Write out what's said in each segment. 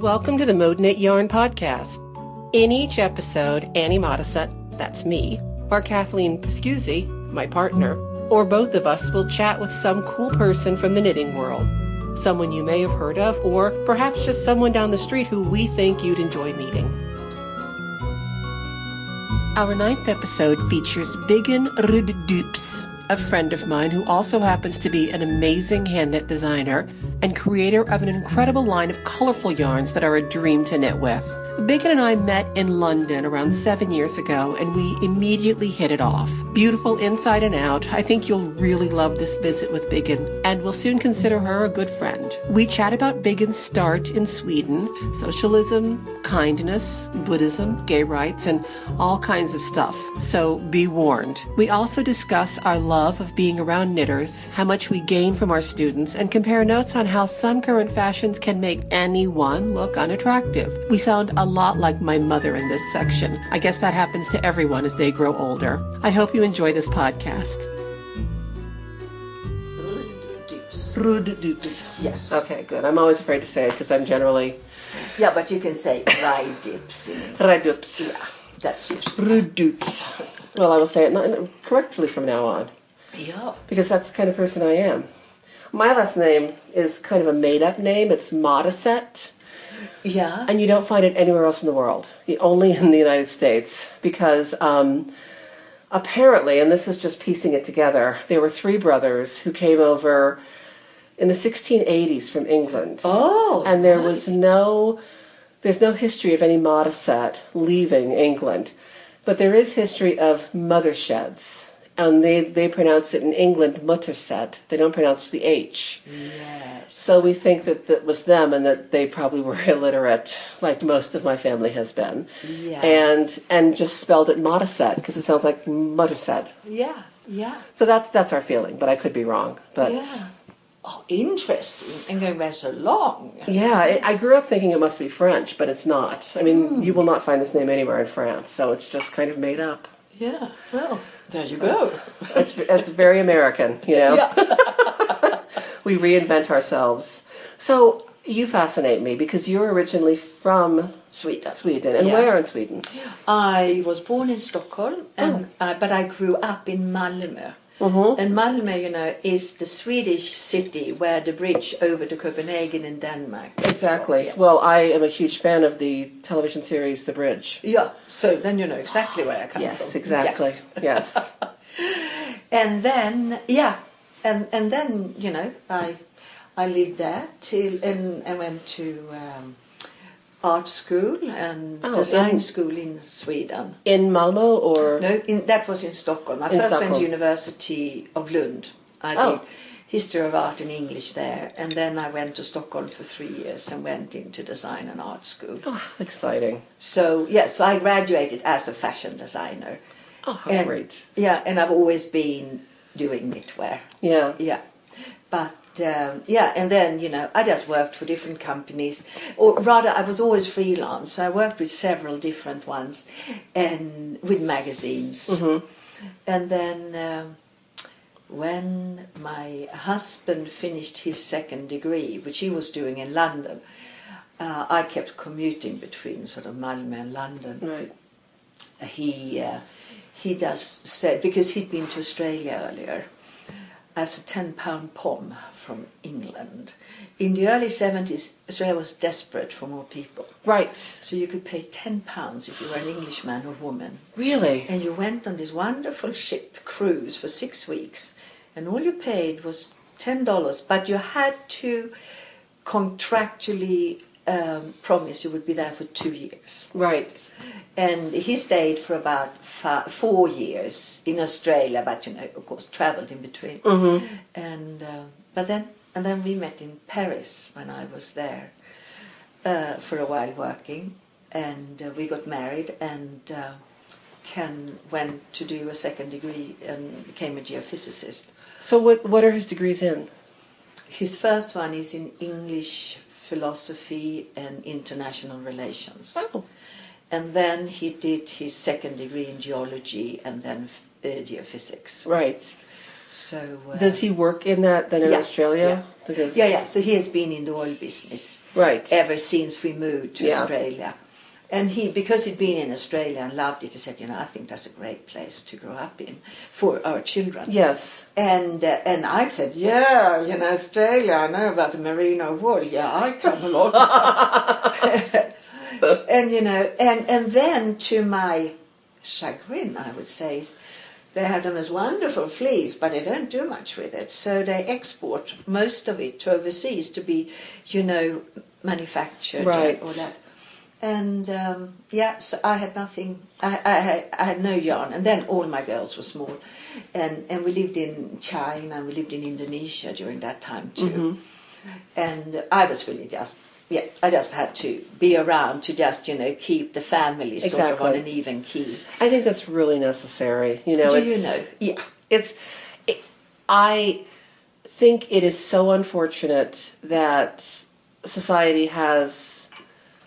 Welcome to the Mode Knit Yarn Podcast. In each episode, Annie Modesitt, that's me, or Kathleen Pascuzzi, my partner, or both of us will chat with some cool person from the knitting world. Someone you may have heard of, or perhaps just someone down the street who we think you'd enjoy meeting. Our ninth episode features Biggan Ruddups, a friend of mine who also happens to be an amazing hand knit designer and creator of an incredible line of colorful yarns that are a dream to knit with. Biggan and I met in London around seven years ago and we immediately hit it off. Beautiful inside and out, I think you'll really love this visit with Biggan and we'll soon consider her a good friend. We chat about Biggan's start in Sweden, socialism, kindness, Buddhism, gay rights, and all kinds of stuff. So be warned. We also discuss our love of being around knitters, how much we gain from our students, and compare notes on how some current fashions can make anyone look unattractive. We sound a lot like my mother in this section. I guess that happens to everyone as they grow older. I hope you enjoy this podcast. Dupes. Rude dupes. Yes. Okay, good. I'm always afraid to say it because I'm generally Yeah, but you can say rye dips. In English. Rudups. Yeah, that's it. Rude. Well, I will say it not- correctly from now on Yeah. because that's the kind of person I am. My last name is kind of a made up name. It's Modesitt. Yeah. and you don't find it anywhere else in the world. Only in the United States, because um, apparently, and this is just piecing it together, there were three brothers who came over in the 1680s from England. Oh, and there was no, there's no history of any Modesitt leaving England, but there is history of Mottersheads. And they, they pronounce it in England Mutterset. They don't pronounce the H. Yes. So we think that that was them and that they probably were illiterate, like most of my family has been. Yeah. And and just spelled it Modesitt because it sounds like Mutterset. Yeah. Yeah. So that's that's our feeling, but I could be wrong. But Yeah. Oh, interesting. And going back so long. yeah, I, I grew up thinking it must be French, but it's not. I mean, hmm. you will not find this name anywhere in France, so it's just kind of made up. Yeah. Well, there you go. It's it's very American, you know. Yeah. We reinvent ourselves. So you fascinate me because you're originally from Sweden. Sweden, and Yeah. where in Sweden? I was born in Stockholm, and uh, but I grew up in Malmö. Mm-hmm. And Malmö, you know, is the Swedish city where the bridge over to Copenhagen in Denmark. Exactly. from. Well, I am a huge fan of the television series The Bridge. Yeah. So then you know exactly where I come from. Yes, exactly. Yes. Yes. And then yeah, and and then you know I I lived there till and I went to um, art school and Oh, design in- school in Sweden. In Malmo or No, in, that was in Stockholm. I In first Stockholm. went to University of Lund. I Oh. did history of art and English there, and then I went to Stockholm for three years and went into design and art school. oh, exciting. So yes, so I graduated as a fashion designer. Oh, how And- great. Yeah, and I've always been doing knitwear. Yeah. Yeah, but um, yeah, and then you know I just worked for different companies, or rather, I was always freelance. So I worked with several different ones, and with magazines, and then. Um, when my husband finished his second degree, which he was doing in London, uh, I kept commuting between sort of Malmö and London Right. he uh, he just said because he'd been to Australia earlier as a ten pound pom from England. In the early seventies, Australia was desperate for more people, Right. so you could pay ten pounds if you were an Englishman or woman, Really? and you went on this wonderful ship cruise for six weeks, and all you paid was ten dollars, but you had to contractually um, promise you would be there for two years Right. and he stayed for about fi four years in Australia, but you know, of course, travelled in between. Mm-hmm. And uh, but then and then we met in Paris when I was there uh, for a while working, and uh, we got married. And uh, Ken went to do a second degree and became a geophysicist. So what what are his degrees in? His first one is in English philosophy and international relations. Oh. And then he did his second degree in geology and then uh, geophysics. Right. So uh, Does he work in that then in Yeah, Australia? yeah. Yeah, yeah. So he has been in the oil business Right. ever since we moved to Yeah. Australia. And he, because he'd been in Australia and loved it, he said, you know, I think that's a great place to grow up in for our children. Yes. And uh, and I said, yeah, you know, Australia, I know about the merino wool. Yeah, I come along. and you know, and and then to my chagrin, I would say, they have them as wonderful fleas, but they don't do much with it. So they export most of it to overseas to be, you know, manufactured Right. or that. And um, yeah, so I had nothing. I, I, had- I had no yarn, and then all my girls were small, and and we lived in China, we lived in Indonesia during that time too, and I was really just yeah, I just had to be around to just you know keep the family sort of on an even key. I think that's really necessary. You know, Do you know? Yeah, it's it, i think it is so unfortunate that society has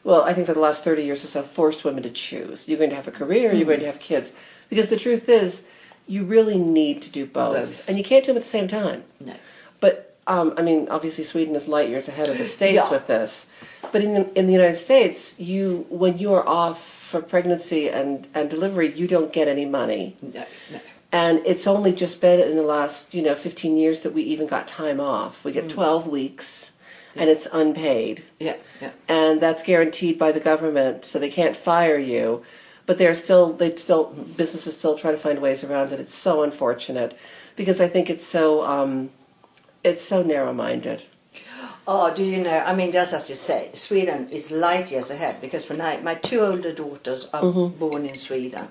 well i think for the last 30 years or so forced women to choose you're going to have a career you're going to have kids because the truth is you really need to do both, Both. and you can't do them at the same time no. but um, I mean, obviously, Sweden is light years ahead of the states Yeah. with this. But in the in the United States, you when you are off for pregnancy and and delivery, you don't get any money. No, no. And it's only just been in the last, you know, 15 years that we even got time off. We get 12 weeks and it's unpaid. Yeah, yeah. And that's guaranteed by the government, so they can't fire you. But they're still, they still, businesses still try to find ways around it. It's so unfortunate because I think it's so, um, it's so narrow-minded. Oh, do you know? I mean, just as you say, Sweden is light years ahead because when I, my two older daughters are born in Sweden,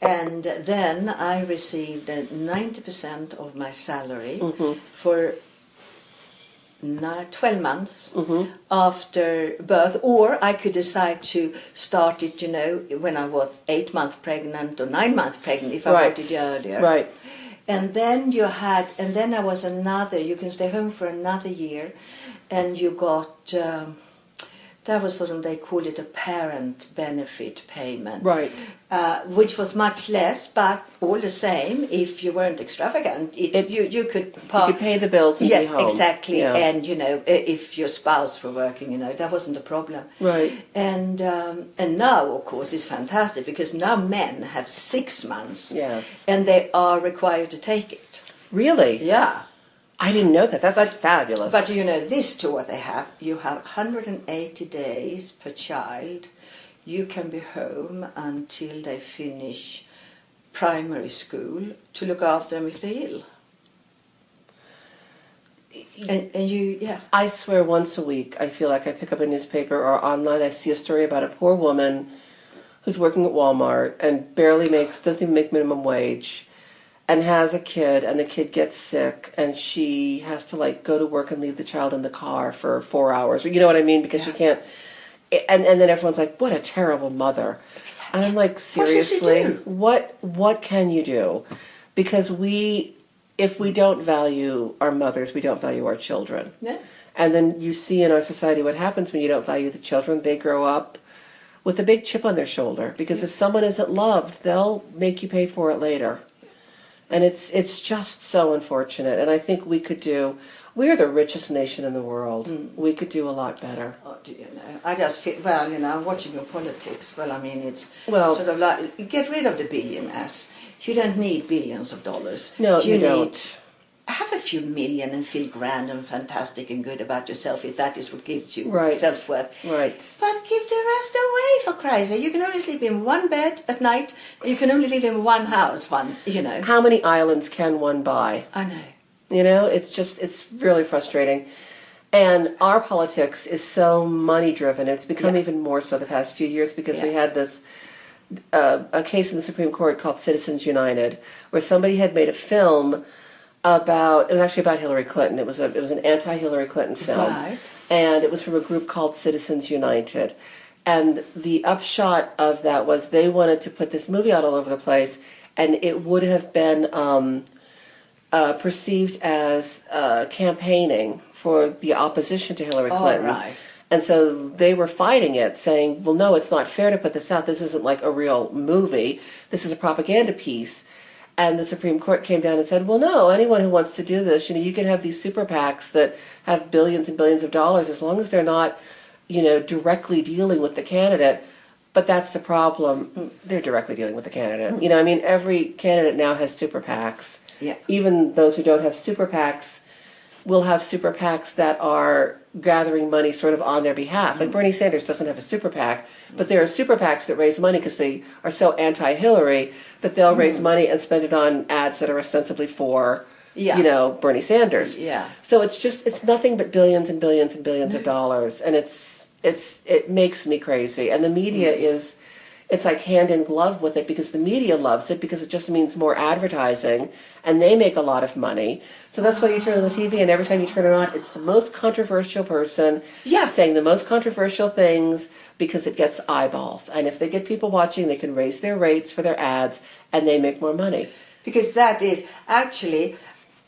and then I received ninety percent of my salary for ni- 12 months after birth, or I could decide to start it, you know, when I was eight months pregnant or nine months pregnant if I Right. wanted earlier. Right. And then you had, and then I was another, you can stay home for another year, and you got, um, that was sort of, they call it a parent benefit payment. Right. Uh, which was much less, but all the same, if you weren't extravagant, it, It- you, you could You could pay the bills and yes, be home. exactly. Yeah. And, you know, if your spouse were working, you know, that wasn't a problem. Right. And um, and now, of course, it's fantastic because now men have six months Yes. and they are required to take it. Really? Yeah. I didn't know that. That's But- fabulous. But you know, this tour they have, you have 180 days per child. You can be home until they finish primary school to look after them if they're ill. And, and you, yeah. I swear once a week I feel like I pick up a newspaper or online I see a story about a poor woman who's working at Walmart and barely makes doesn't even make minimum wage and has a kid and the kid gets sick and she has to like go to work and leave the child in the car for 4 hours you know what I mean because she can't and and then everyone's like what a terrible mother. And I'm like seriously what what can you do? Because we if we don't value our mothers, we don't value our children. Yeah. And then you see in our society what happens when you don't value the children. They grow up with a big chip on their shoulder because if someone isn't loved, they'll make you pay for it later. And it's it's just so unfortunate. And I think we could do. We're the richest nation in the world. Mm. We could do a lot better. Oh, do you know? I just feel, well, you know, watching your politics. Well, I mean, it's Well- sort of like, get rid of the billionaires. You don't need billions of dollars. No, you need, don't. Have a few million and feel grand and fantastic and good about yourself if that is what gives you Right. self worth. Right. But give the rest away for Christ's sake. You can only sleep in one bed at night. You can only live in one house. One, you know. How many islands can one buy? I know. You know, it's just it's really frustrating. And our politics is so money driven. It's become Yeah. even more so the past few years because we had this uh, a case in the Supreme Court called Citizens United, where somebody had made a film about it was actually about Hillary Clinton. It was a it was an anti Hillary Clinton film, Right. and it was from a group called Citizens United. And the upshot of that was they wanted to put this movie out all over the place, and it would have been. Um, uh, perceived as uh, campaigning for the opposition to Hillary Clinton. right. And so they were fighting it, saying, well, no, it's not fair to put this out. This isn't like a real movie. This is a propaganda piece. And the Supreme Court came down and said, well, no, anyone who wants to do this, you know, you can have these super PACs that have billions and billions of dollars as long as they're not, you know, directly dealing with the candidate. But that's the problem. They're directly dealing with the candidate. You know, I mean, every candidate now has super PACs. Yeah. Even those who don't have super PACs will have super PACs that are gathering money sort of on their behalf. Like mm-hmm. Bernie Sanders doesn't have a super PAC, but there are super PACs that raise money because they are so anti-Hillary that they'll raise mm-hmm. money and spend it on ads that are ostensibly for, Yeah. you know, Bernie Sanders. Yeah. So it's just it's nothing but billions and billions and billions of mm-hmm. dollars, and it's it's it makes me crazy. And the media is it's like hand in glove with it because the media loves it because it just means more advertising and they make a lot of money. So that's why you turn on the TV and every time you turn it on, it's the most controversial person Yeah. saying the most controversial things because it gets eyeballs. And if they get people watching, they can raise their rates for their ads and they make more money. because that is actually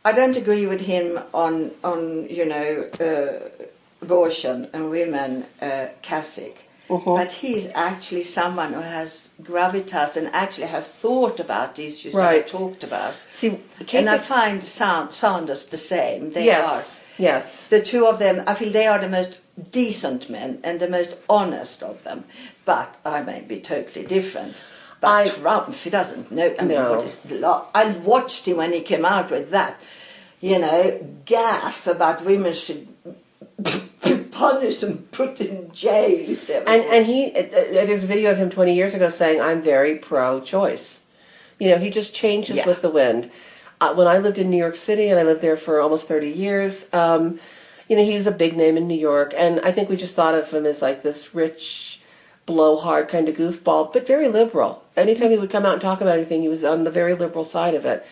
I don't agree with him on on you know uh, abortion and women uh, Kasich. Uh-huh. But he's actually someone who has gravitas and actually has thought about the issues Right. that I talked about. See, and I find Sa- Sanders the same. They yes, are. yes. The two of them, I feel they are the most decent men and the most honest of them. But I may be totally different. But I- Trump, he doesn't know. I mean, No. what is the law? I watched him when he came out with that, you know, gaffe about women should punished and put in jail And and he uh, uh, there's a video of him 20 years ago saying I'm very pro-choice. You know, he just changes Yeah. with the wind. Uh, when I lived in New York City and I lived there for almost 30 years, um, you know, he was a big name in New York, and I think we just thought of him as like this rich, blowhard kind of goofball, but very liberal. Anytime he would come out and talk about anything, he was on the very liberal side of it.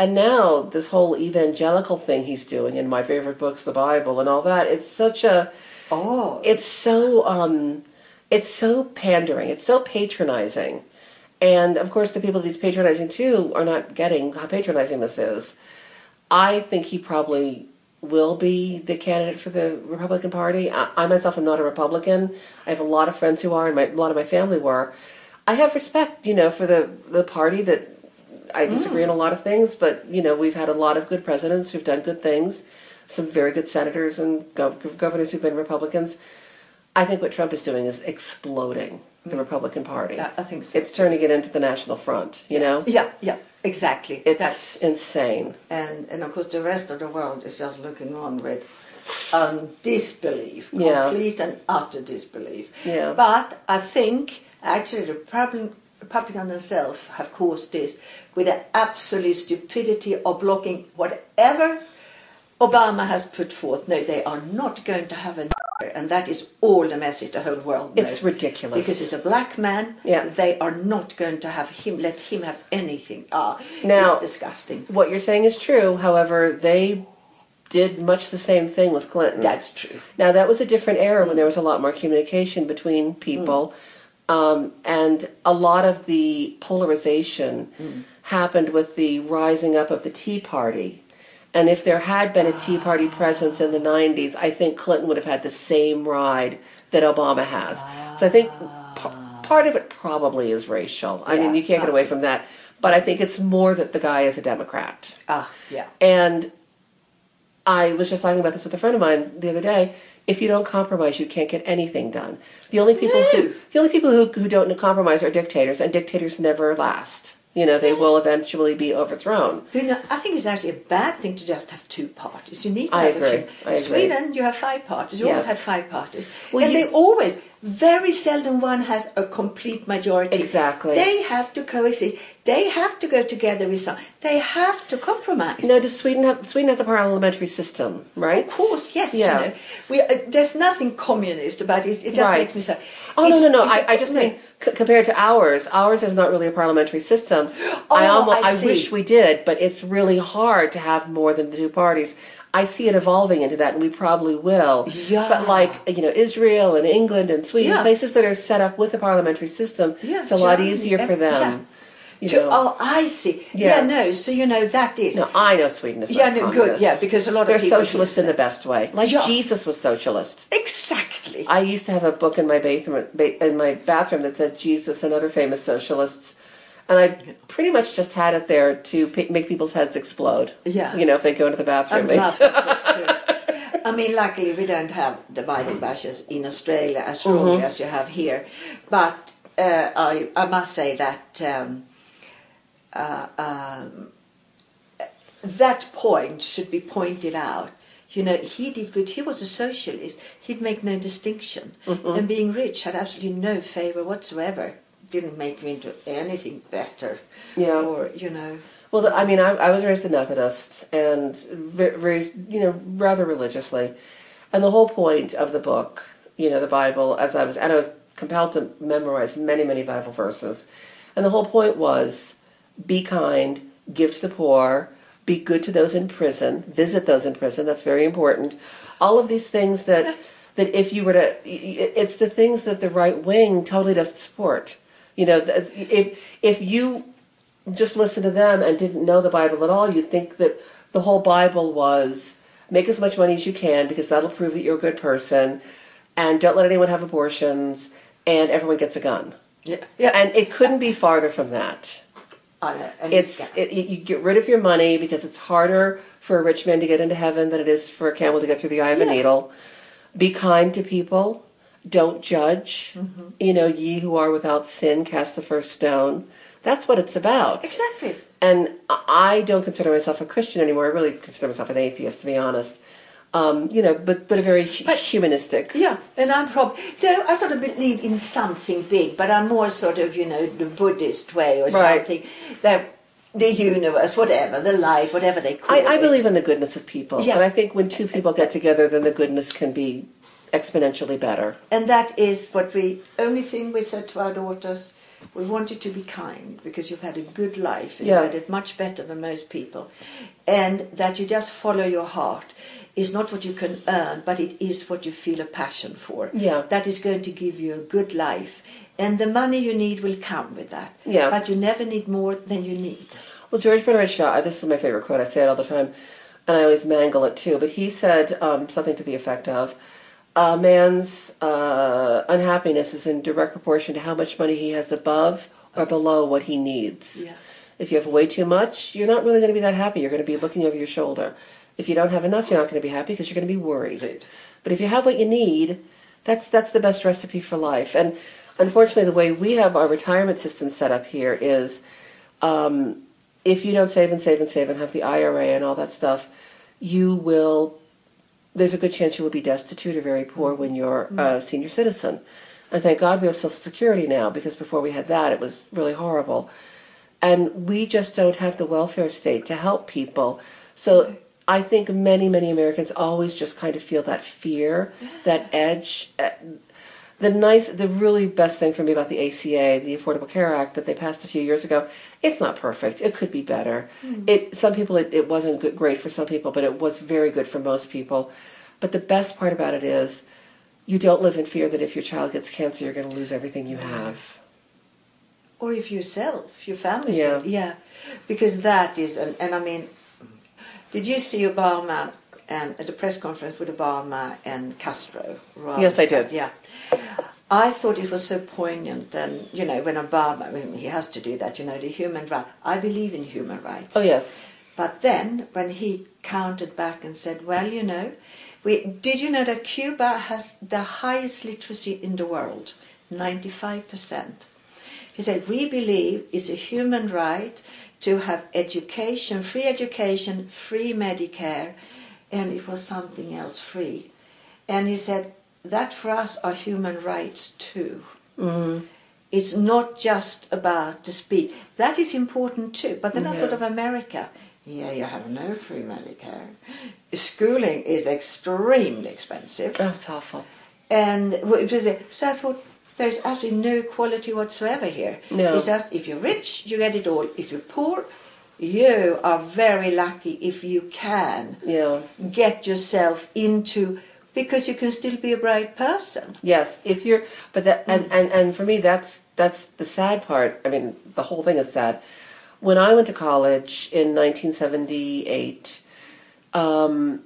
And now this whole evangelical thing he's doing in my favorite books, the Bible, and all that, it's such a Oh, it's so um it's so pandering. It's so patronizing. And of course the people he's patronizing to are not getting how patronizing this is. I think he probably will be the candidate for the republican party. I, I myself am not a republican. I have a lot of friends who are and my, a lot of my family were. I have respect you know for the the party that I disagree on a lot of things, but you know we've had a lot of good presidents who've done good things, some very good senators and gov- governors who've been Republicans. I think what Trump is doing is exploding the Republican Party. Yeah, I think so. It's turning it into the National Front. You know, yeah, yeah, exactly. it's That's insane. and and of course the rest of the world is just looking on with um, disbelief, Yeah. complete and utter disbelief. Yeah. But I think actually the Republican, Republicans themselves have caused this with the absolute stupidity of blocking whatever Obama has put forth. No, they are not going to have a and that is all the message the whole world knows. It's ridiculous. Because it's a black man. Yeah. They are not going to have him, let him have anything. Ah, Now- it's disgusting. What you're saying is true. However, they did much the same thing with Clinton. That's true. Now that was a different era when there was a lot more communication between people, um, and a lot of the polarization happened with the rising up of the Tea Party. And if there had been a Tea Party presence in the '90s, I think Clinton would have had the same ride that Obama has. So I think p- part of it probably is racial. I mean, you can't get away from that. But I think it's more that the guy is a Democrat. Ah, yeah. And I was just talking about this with a friend of mine the other day. If you don't compromise, you can't get anything done. The only people who the only people who, who don't compromise are dictators, and dictators never last. You know, they will eventually be overthrown. You know, I think it's actually a bad thing to just have two parties. You need to I have agree. a few. I agree. Sweden, you have five parties. You always Yes. have five parties. Well, and you- they always, very seldom one has a complete majority. Exactly. They have to coexist. They have to go together with some. They have to compromise. No, does Sweden have Sweden has a parliamentary system, right? Of course, yes. Yeah. You know, we, uh, there's nothing communist about it. It just right. makes me sad. Oh no It's- no no! it's I, I just no. mean c- compared to ours, ours is not really a parliamentary system. I Oh, almost I I, wish we did, but it's really hard to have more than the two parties. I see it evolving into that, and we probably will. Yeah. But like you know, Israel and England and Sweden, Yeah. places that are set up with a parliamentary system, Yeah, it's a lot easier for them. You To- know. oh, I see. Yeah. Yeah. no. So you know that is. no, I know Sweden is Yeah, no, good, yeah, because a lot of they're people do socialist in the best way, like Yeah. Jesus was socialist. Exactly. I used to have a book in my bathroom in my bathroom that said Jesus and other famous socialists, and I pretty much just had it there to p- make people's heads explode. Yeah. you know, if they go into the bathroom. I mean, luckily we don't have the Bible bashes in Australia as strongly as you have here, but uh, I, I must say that um, uh, um, that point should be pointed out. You know, he did good. He was a socialist. He'd make no distinction, and being rich had absolutely no favor whatsoever. Didn't make me into anything better. Yeah. Or you know. Well, I mean, I, I was raised a Methodist and very, you know, rather religiously. And the whole point of the book, you know, the Bible, as I was, and I was compelled to memorize many, many Bible verses. And the whole point was be kind, give to the poor, be good to those in prison, visit those in prison. That's very important. All of these things that, that if you were to, it's the things that the right wing totally doesn't support. You know, if, if you just listen to them and didn't know the Bible at all, you'd think that the whole Bible was make as much money as you can because that'll prove that you're a good person, and don't let anyone have abortions, and everyone gets a gun. Yeah. Yeah, and it couldn't be farther from that. It's it, you you get rid of your money because it's harder for a rich man to get into heaven than it is for a camel to get through the eye of a needle. Be kind to people. Don't judge. Mm-hmm. You know, ye who are without sin, cast the first stone. That's what it's about. exactly. And I don't consider myself a Christian anymore. I really consider myself an atheist, to be honest. Um, you know, but but a very But- humanistic. Yeah, and I'm probably no, I sort of believe in something big, but I'm more sort of you know the Buddhist way or Right. something that the universe, whatever the light, whatever they call I, it. I believe in the goodness of people, Yeah. but I think when two people get together, then the goodness can be exponentially better. and that is what we only thing we said to our daughters. We want you to be kind because you've had a good life and Yeah. you had it much better than most people, and that you just follow your heart is not what you can earn, but it is what you feel a passion for. Yeah. that is going to give you a good life, and the money you need will come with that. Yeah. but you never need more than you need. Well, George Bernard Shaw, this is my favorite quote. I say it all the time, and I always mangle it too. But he said um, something to the effect of, "A man's uh, unhappiness is in direct proportion to how much money he has above or below what he needs. Yeah. If you have way too much, you're not really going to be that happy. You're going to be looking over your shoulder. If you don't have enough, you're not going to be happy because you're going to be worried. Right. But if you have what you need, that's that's the best recipe for life. And unfortunately, the way we have our retirement system set up here is, um, if you don't save and save and save and have the IRA and all that stuff, you will. There's a good chance you will be destitute or very poor when you're a mm-hmm. senior citizen. And thank God we have Social Security now because before we had that, it was really horrible. And we just don't have the welfare state to help people. So I think many, many Americans always just kind of feel that fear, that edge. Eh, The nice, the really best thing for me about the ACA, the Affordable Care Act that they passed a few years ago, it's not perfect. It could be better. Hmm. It some people it, it wasn't good, great for some people, but it was very good for most people. But the best part about it is, you don't live in fear that if your child gets cancer, you're going to lose everything you have. or if yourself, your family, Yeah. yeah, because that is, and, and I mean, did you see Obama and at the press conference with Obama and Castro? Yes, I did. Yeah, I thought it was so poignant, and you know, when Obama, I mean, he has to do that. You know, the human right. I believe in human rights. Oh yes, But then, when he counted back and said, "Well, you know, we did you know that Cuba has the highest literacy in the world, ninety-five percent." He said, "We believe it's a human right to have education, free education, free Medicare, and it was something else free." And he said, "That for us are human rights too." Mm-hmm. It's not just about the speed. That is important too. But then I thought of America. Yeah, you have no free Medicare. Schooling is extremely expensive. it's awful. And so I thought there's absolutely no equality whatsoever here. No. It's just if you're rich, you get it all. If you're poor, you are very lucky if you can Yeah. get yourself into because you can still be a bright person. Yes, if you're, but that, and, and, and for me, that's, that's the sad part. I mean, the whole thing is sad. When I went to college in 1978, um,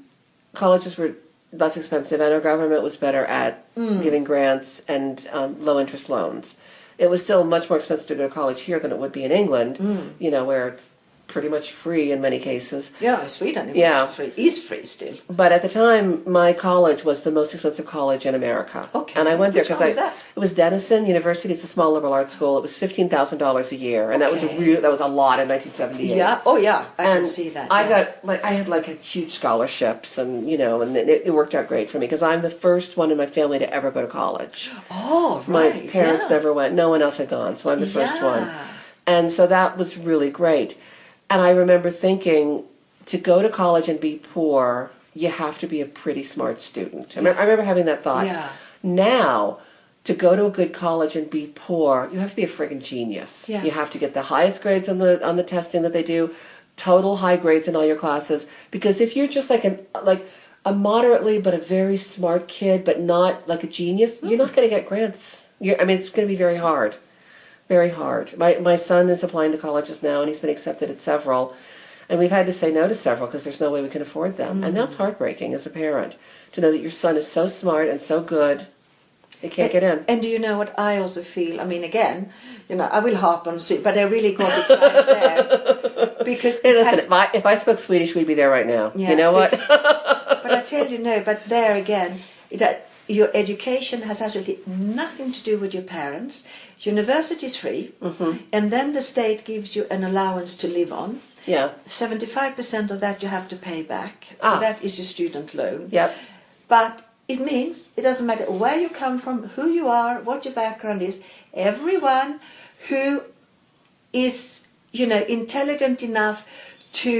colleges were less expensive and our government was better at giving grants and um, low interest loans. it was still much more expensive to go to college here than it would be in England. You know, where it's pretty much free in many cases. Yeah, Sweden it Yeah. was free, is free still. But at the time, my college was the most expensive college in America. Okay. And I went there because one I was that? it was Denison University. It's a small liberal arts school. It was fifteen thousand dollars a year, and that was a real that was a lot in nineteen seventy eight. Yeah. Oh yeah, I and see that. I yeah. got like I had like a huge scholarships, and you know, and it, it worked out great for me because I'm the first one in my family to ever go to college. Oh right. My parents yeah. never went. No one else had gone, so I'm the first one. Yeah. And so that was really great. And I remember thinking to go to college and be poor, you have to be a pretty smart student. I remember, I remember having that thought. Yeah. Now, to go to a good college and be poor, you have to be a friggin' genius. Yeah. You have to get the highest grades on the on the testing that they do, total high grades in all your classes. Because if you're just like an like a moderately but a very smart kid, but not like a genius, you're mm. not going to get grants. You're, I mean, it's going to be very hard very hard. My my son is applying to colleges now, and he's been accepted at several, and we've had to say no to several because there's no way we can afford them, and that's mm-hmm. heartbreaking as a parent to know that your son is so smart and so good, he can't get in. And do you know what I also feel? I mean, again, you know, I will harp on Sweden, but I really got it right there because Hey, listen, if I if I spoke Swedish, we'd be there right now. Yeah, you know what? but I tell you no. But there again, that your education has absolutely nothing to do with your parents. University is free, Mm-hmm. and then the state gives you an allowance to live on. yeah. Seventy-five percent of that you have to pay back. So Ah. that is your student loan. Yep. But it means it doesn't matter where you come from, who you are, what your background is. Everyone who is, you know, intelligent enough to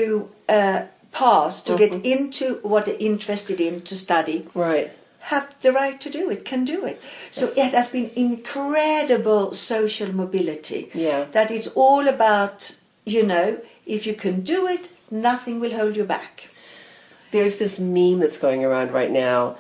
uh, pass, to get into what they're interested in to study, Right. Have the right to do it, can do it. So it has been incredible social mobility. Yeah. That is all about, you know, if you can do it, nothing will hold you back. there's this meme that's going around right now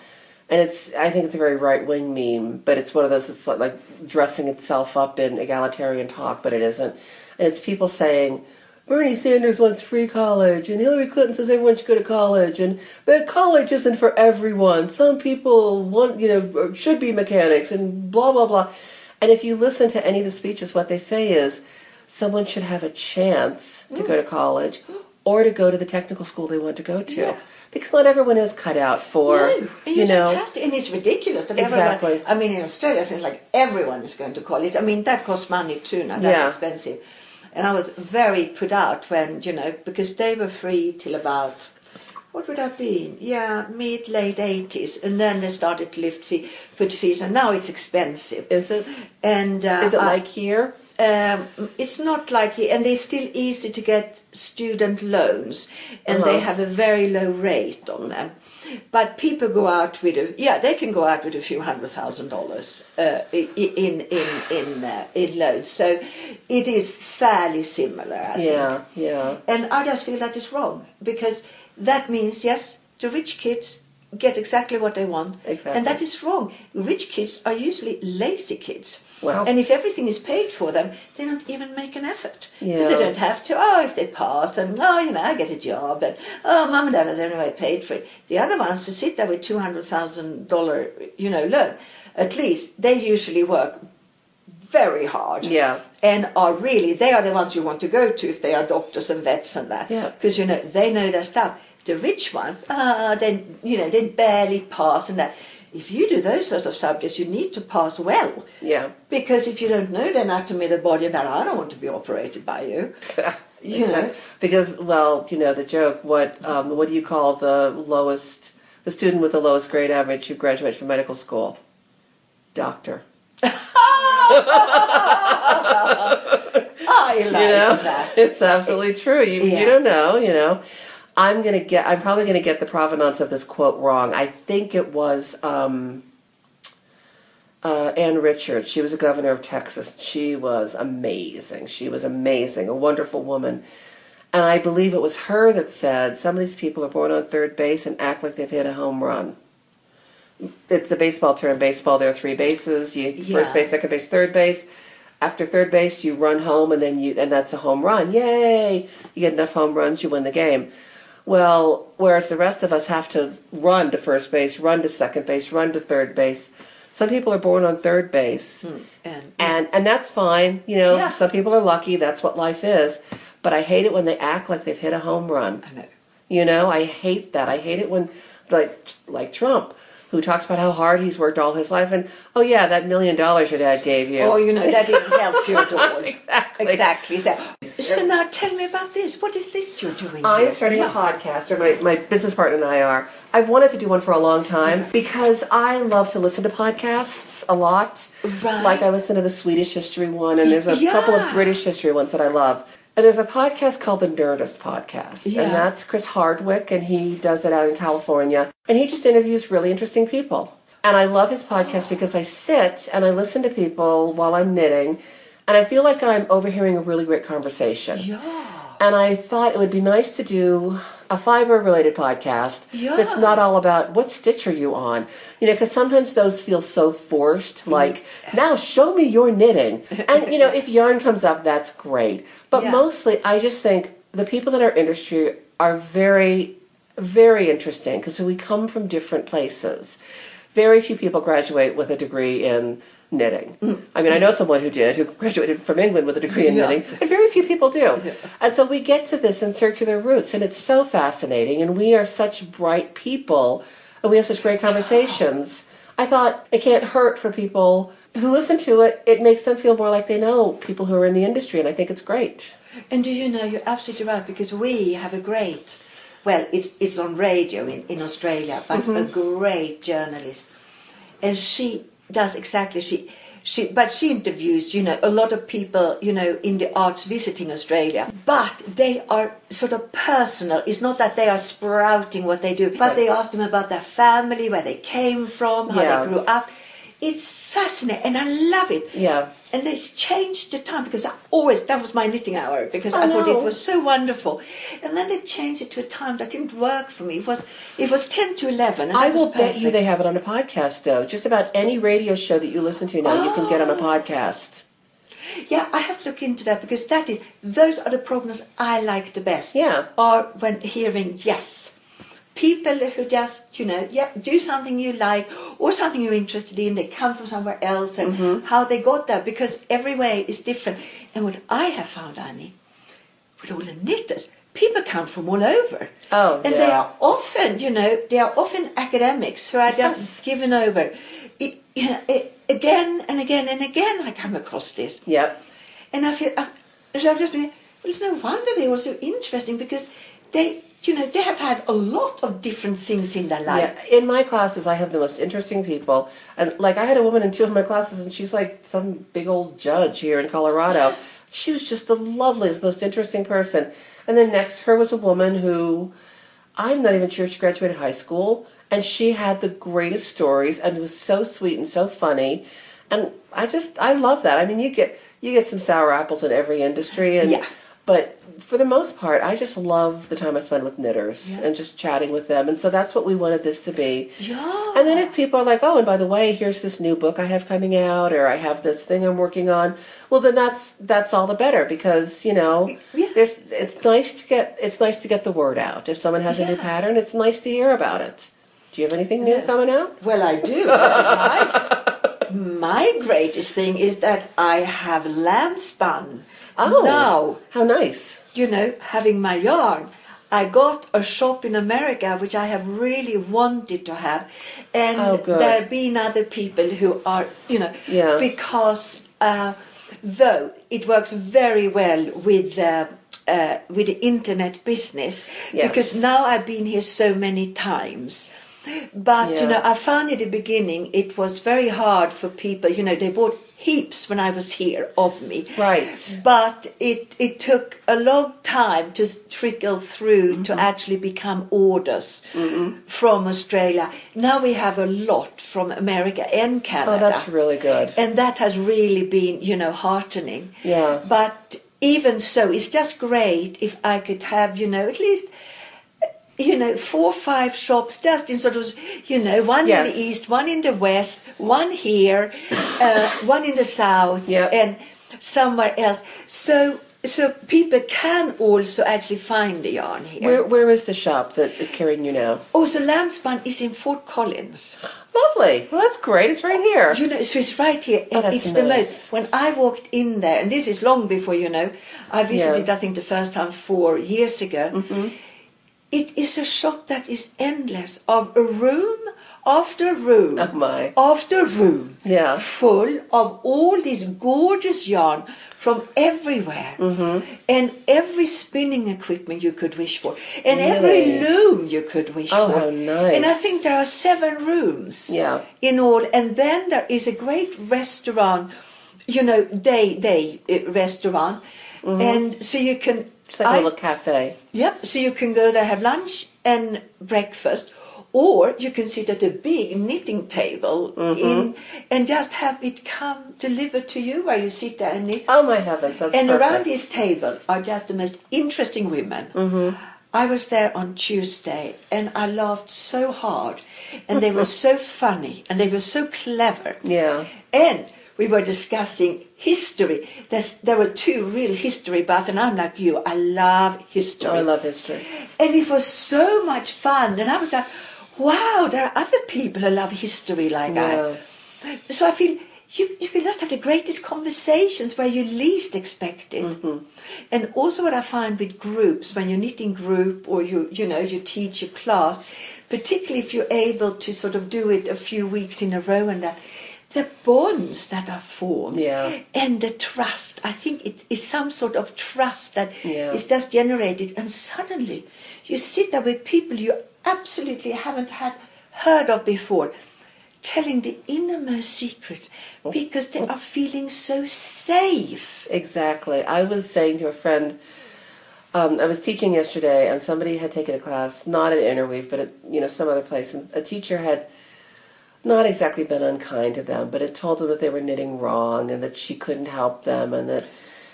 and it's i think it's a very right wing meme but it's one of those that's like dressing itself up in egalitarian talk but it isn't and it's people saying bernie sanders wants free college and hillary clinton says everyone should go to college and but college isn't for everyone some people want you know should be mechanics and blah blah blah and if you listen to any of the speeches what they say is someone should have a chance to go to college or to go to the technical school they want to go to Yeah. because not everyone is cut out for No, and you, you know have to, and it's ridiculous that Exactly. everyone. I mean, in Australia, it seems like everyone is going to college. I mean, that costs money too. Now that's Yeah. expensive, and I was very put out when you know because they were free till about what would that be? Yeah, mid late eighties, and then they started to lift fee, put fees, and now it's expensive. is it And uh, is it I- like here um, it's not like, and they're still easy to get student loans, and they Uh-huh. have a very low rate on them. But people go out with a yeah, they can go out with a few hundred thousand dollars uh, in in in uh, in loans. So it is fairly similar. I think. yeah yeah And I just feel that is wrong because that means yes, the rich kids get exactly what they want, Exactly. and that is wrong. Rich kids are usually lazy kids, Well- and if everything is paid for them, they don't even make an effort because they don't have to. Oh, if they pass, and oh, you know, I get a job, and oh, mum and dad has anyway paid for it. The other ones to sit there with two hundred thousand dollar, you know, loan, at least they usually work very hard yeah and are really they are the ones you want to go to if they are doctors and vets and that Yeah. because you know they know their stuff the rich ones ah they you know they barely pass and that. If you do those sort of subjects you need to pass well. Yeah. Because if you don't know the anatomy of the body and that i don't want to be operated by you. You know? Because well you know the joke what um, what do you call the lowest the student with the lowest grade average who graduates from medical school? Doctor. I like you know? that. It's absolutely true. You, Yeah. you don't know you know i'm gonna get i'm probably gonna get the provenance of this quote wrong i think it was um, uh, Ann Richards. She was a governor of Texas. She was amazing. She was amazing, a wonderful woman. And I believe it was her that said, Some of these people are born on third base and act like they've hit a home run. It's a baseball term. Baseball, there are three bases. You first base, second base, third base. After third base, you run home, and then you and that's a home run. Yay! You get enough home runs, you win the game. Well, whereas the rest of us have to run to first base, run to second base, run to third base, Some people are born on third base. Hmm, and And and that's fine. You know, Yeah. some people are lucky, that's what life is. But I hate it when they act like they've hit a home run. I know. You know, I hate that. I hate it when like like Trump who talks about how hard he's worked all his life and oh yeah, that million dollars your dad gave you. Oh, you know, that didn't help you at all. Exactly. Exactly. So, now tell me about this. What is this you're doing? I'm here? starting Yeah. a podcast, or my, my business partner and I are. I've wanted to do one for a long time because I love to listen to podcasts a lot. Right. Like I listen to the Swedish history one, and there's a couple of British history ones that I love. And there's a podcast called the Nerdist Podcast, Yeah. and that's Chris Hardwick, and he does it out in California, and he just interviews really interesting people. And I love his podcast because I sit and I listen to people while I'm knitting, and I feel like I'm overhearing a really great conversation. Yeah. And I thought it would be nice to do a fiber related podcast Yeah. that's not all about what stitch are you on. You know, because sometimes those feel so forced, mm-hmm. like, now show me your knitting. And, you know, if yarn comes up, that's great. But Yeah. mostly, I just think the people in our industry are very, very interesting because we come from different places. Very few people graduate with a degree in knitting. I mean, I know someone who did, who graduated from England with a degree in Yeah. knitting, but very few people do. And so we get to this in circular roots, and it's so fascinating. And we are such bright people, and we have such great conversations. I thought it can't hurt for people who listen to it. It makes them feel more like they know people who are in the industry, and I think it's great. And do you know, you're absolutely right, because we have a great, well, it's, it's on radio in, in Australia, but mm-hmm. a great journalist. And she does exactly, she, she, but she interviews, you know, a lot of people, you know, in the arts visiting Australia. But they are sort of personal. It's not that they are sprouting what they do, but they ask them about their family, where they came from, how Yeah. they grew up. It's fascinating, and I love it. Yeah. And they changed the time because I always that was my knitting hour because I I, thought it was so wonderful. And then they changed it to a time that didn't work for me. It was it was ten to eleven. And I will bet you they have it on a podcast, though. Just about any radio show that you listen to now, you can get on a oh. podcast. Yeah, I have to look into that because that is those are the programs I like the best. Yeah. Are when hearing yes. People who just, you know, yeah, do something you like or something you're interested in, they come from somewhere else and Mm-hmm. how they got there because every way is different. And what I have found, Annie, with all the knitters, people come from all over. Oh, and they are often, you know, they are often academics who are just Yes. given over. It, you know, it, again and again and again, I come across this. Yep. And I feel, I, so I've just been, well, it's no wonder they were so interesting because they, you know, they have had a lot of different things in their life. Yeah, in my classes, I have the most interesting people, and like I had a woman in two of my classes, and she's like some big old judge here in Colorado. She was just the loveliest, most interesting person. And then next, her was a woman who I'm not even sure she graduated high school, and she had the greatest stories and was so sweet and so funny. And I just I love that. I mean, you get you get some sour apples in every industry, and Yeah. but for the most part, I just love the time I spend with knitters Yeah. and just chatting with them. And so that's what we wanted this to be. Yeah. And then if people are like, oh, and by the way, here's this new book I have coming out, or I have this thing I'm working on, well, then that's that's all the better because you know, Yeah. there's it's nice to get it's nice to get the word out. If someone has a new pattern, it's nice to hear about it. Do you have anything new coming out? Well, I do. my, my greatest thing is that I have Lambspun. Oh, Now, how nice! you know, having my yarn. I got a shop in America which I have really wanted to have, and Oh, there have been other people who are, you know, Yeah. because uh, though it works very well with uh, uh, with the internet business, Yes. because now I've been here so many times. But you know, I found in the beginning it was very hard for people. You know, they bought heaps when I was here of me, Right. but it it took a long time to trickle through Mm-hmm. to actually become orders from Australia. Now we have a lot from America and Canada. Oh, that's really good. and that has really been, you know, heartening. Yeah. But even so, it's just great if I could have, you know, at least. You know, four or five shops just in sort of, you know, one in the east, one in the west, one here, uh, one in the south, Yep. and somewhere else. So so people can also actually find the yarn here. Where, where is the shop that is carrying you now? also, Lambspun is in Fort Collins. Lovely. Well, that's great. It's right here. You know, so it's right here. Oh, it's the most. When I walked in there, and this is long before you know, I visited. I think the first time four years ago. Mm-hmm. It is a shop that is endless of a room after room Oh, my. after room, Yeah. full of all this gorgeous yarn from everywhere, Mm-hmm. and every spinning equipment you could wish for, and every loom you could wish Oh, for. how nice. And I think there are seven rooms Yeah. in all, and then there is a great restaurant, you know, day day uh, restaurant, and so you can. Mm-hmm. It's like a I- little cafe. Yeah, so you can go there, have lunch and breakfast, or you can sit at a big knitting table Mm-hmm. in and just have it come delivered to you while you sit there and knit. Oh, my heavens. And perfect. around this table are just the most interesting women. Mm-hmm. I was there on Tuesday and I laughed so hard, and they were so funny and they were so clever. Yeah. And we were discussing history. There's, there were two real history buffs, and I'm like you. I love history. Oh, I love history. And it was so much fun. And I was like, wow, there are other people who love history like Yeah. I. So I feel you, you can just have the greatest conversations where you least expect it. Mm-hmm. And also what I find with groups, when you're in group or you, you know, you teach a class, particularly if you're able to sort of do it a few weeks in a row and that, the bonds that are formed Yeah. and the trust. I think it is some sort of trust that is Yeah. just generated, and suddenly you sit there with people you absolutely haven't had heard of before, telling the innermost secrets because they are feeling so safe. Exactly. I was saying to a friend, um, I was teaching yesterday, and somebody had taken a class, not at Interweave, but at you know some other place, and a teacher had not exactly been unkind to them, but had told them that they were knitting wrong and that she couldn't help them, and that.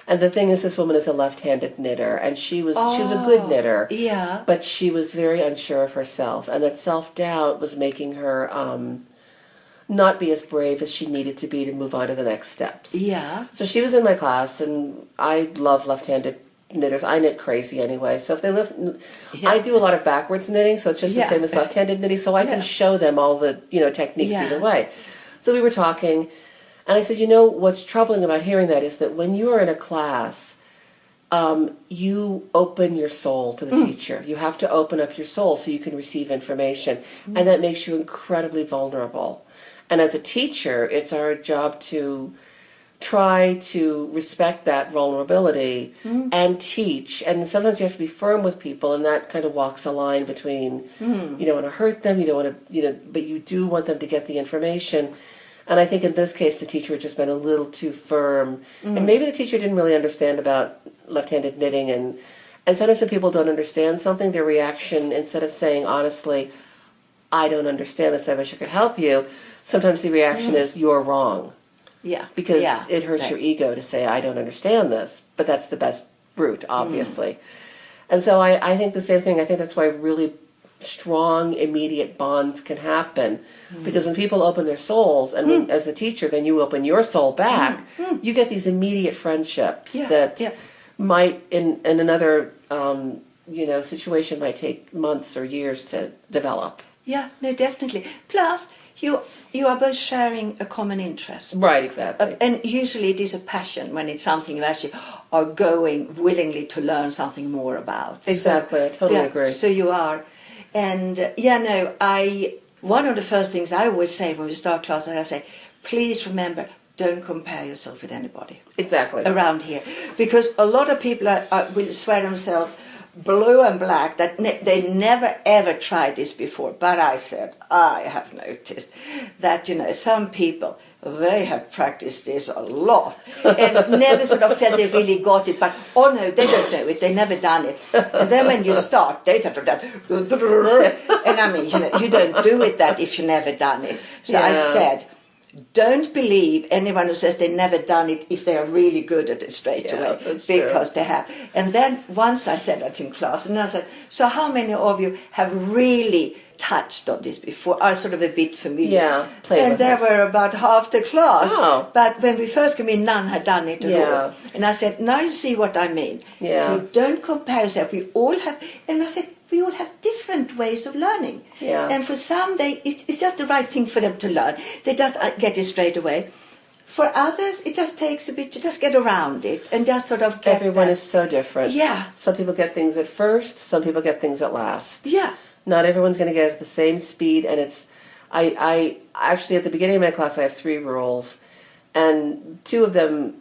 And the thing is, this woman is a left-handed knitter, and she was she was a good Oh, knitter, yeah. but she was very unsure of herself, and that self-doubt was making her um, not be as brave as she needed to be to move on to the next steps. Yeah. So she was in my class, and I love left-handed knitters. I knit crazy anyway. So if they live, Yeah. I do a lot of backwards knitting, so it's just Yeah. the same as left-handed knitting. So I Yeah. can show them all the you know techniques either way. So we were talking, and I said, you know, what's troubling about hearing that is that when you are in a class. Um, you open your soul to the Mm. teacher. You have to open up your soul so you can receive information, Mm. and that makes you incredibly vulnerable. And as a teacher, it's our job to try to respect that vulnerability Mm. and teach. And sometimes you have to be firm with people, and that kind of walks a line between Mm. you don't want to hurt them, you don't want to, you know, but you do want them to get the information. And I think in this case, the teacher had just been a little too firm, Mm. and maybe the teacher didn't really understand about left-handed knitting. And and sometimes when people don't understand something, their reaction instead of saying honestly, "I don't understand this. I wish I could help you," sometimes the reaction is, "You're wrong." Yeah. because yeah. it hurts Right. your ego to say I don't understand this. But that's the best route, Mm. obviously. And so I, I think the same thing. I think that's why really strong, immediate bonds can happen. Mm. Because when people open their souls, and when, as the teacher, then you open your soul back, you get these immediate friendships Mm. Yeah, that yeah. might, in, in another um, you know situation, might take months or years to develop. Yeah, no, definitely. Plus, you you are both sharing a common interest. Right, exactly. Uh, and usually it is a passion when it's something you actually are going willingly to learn something more about. So- Exactly, I totally yeah, agree. So you are, and uh, yeah, no, I one of the first things I always say when we start classes, I say, please remember, don't compare yourself with anybody exactly. around here, because a lot of people are, are, will swear themselves blue and black that ne- they never ever tried this before. But I said I have noticed that you know some people they have practiced this a lot and never sort of felt they really got it. But oh no, they don't know it. They never done it. And then when you start, they start to that. And I mean, you know, you don't do it that if you never done it. So I said. Don't believe anyone who says they've never done it if they are really good at it straight Yeah, away that's true. because they have. And then once I said that in class, and I said, "So how many of you have really touched on this before are sort of a bit familiar. Yeah, and there it. were about half the class. Oh. But when we first came in, none had done it at Yeah. all. And I said, now you see what I mean. Yeah. You don't compare yourself. We all have, and I said, we all have different ways of learning. Yeah. And for some, they it's, it's just the right thing for them to learn. They just uh, get it straight away. For others, it just takes a bit to just get around it and just sort of get Everyone that. is so different. Yeah. Some people get things at first, some people get things at last. Yeah. Not everyone's going to get it at the same speed, and it's. I, I actually at the beginning of my class I have three rules, and two of them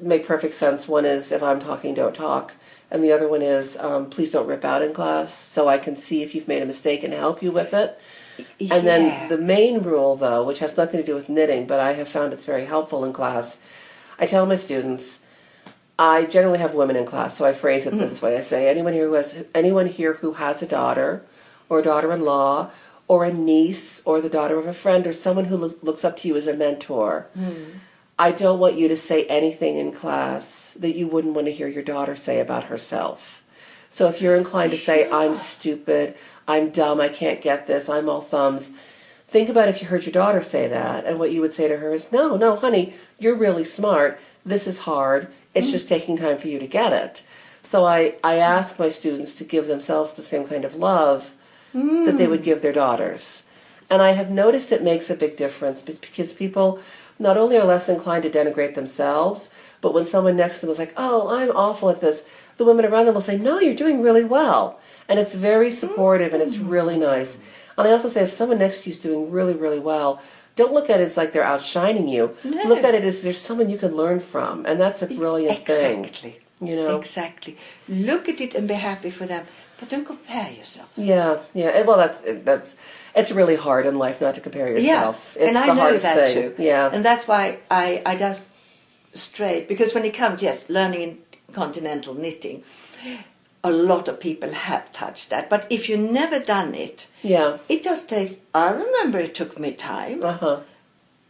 make perfect sense. One is if I'm talking, don't talk, and the other one is um, please don't rip out in class, so I can see if you've made a mistake and help you with it. And Yeah. then the main rule, though, which has nothing to do with knitting, but I have found it's very helpful in class, I tell my students, I generally have women in class, so I phrase it this way: I say, anyone here who has anyone here who has a daughter, or a daughter-in-law, or a niece, or the daughter of a friend, or someone who looks- looks up to you as a mentor. I don't want you to say anything in class that you wouldn't want to hear your daughter say about herself. So if you're inclined to say, I'm stupid, I'm dumb, I can't get this, I'm all thumbs, think about if you heard your daughter say that, and what you would say to her is, No, no, honey, you're really smart. This is hard. It's just taking time for you to get it. So I, I ask my students to give themselves the same kind of love that they hmm. would give their daughters. And I have noticed it makes a big difference because people not only are less inclined to denigrate themselves, but when someone next to them is like, oh, I'm awful at this, the women around them will say, no, you're doing really well. And it's very hmm. supportive and it's really nice. And I also say, if someone next to you is doing really, really well, don't look at it as like they're outshining you. No. Look at it as there's someone you can learn from. And that's a brilliant thing. Exactly. You know? Exactly. Look at it and be happy for them, but don't compare yourself. Yeah, yeah. Well, that's that's it's really hard in life not to compare yourself. Yeah, It's and I the know hardest that thing. too. Yeah, and that's why I I just strayed because when it comes, yes, learning in continental knitting, a lot of people have touched that. But if you've never done it, yeah. it just takes. I remember it took me time, Uh huh.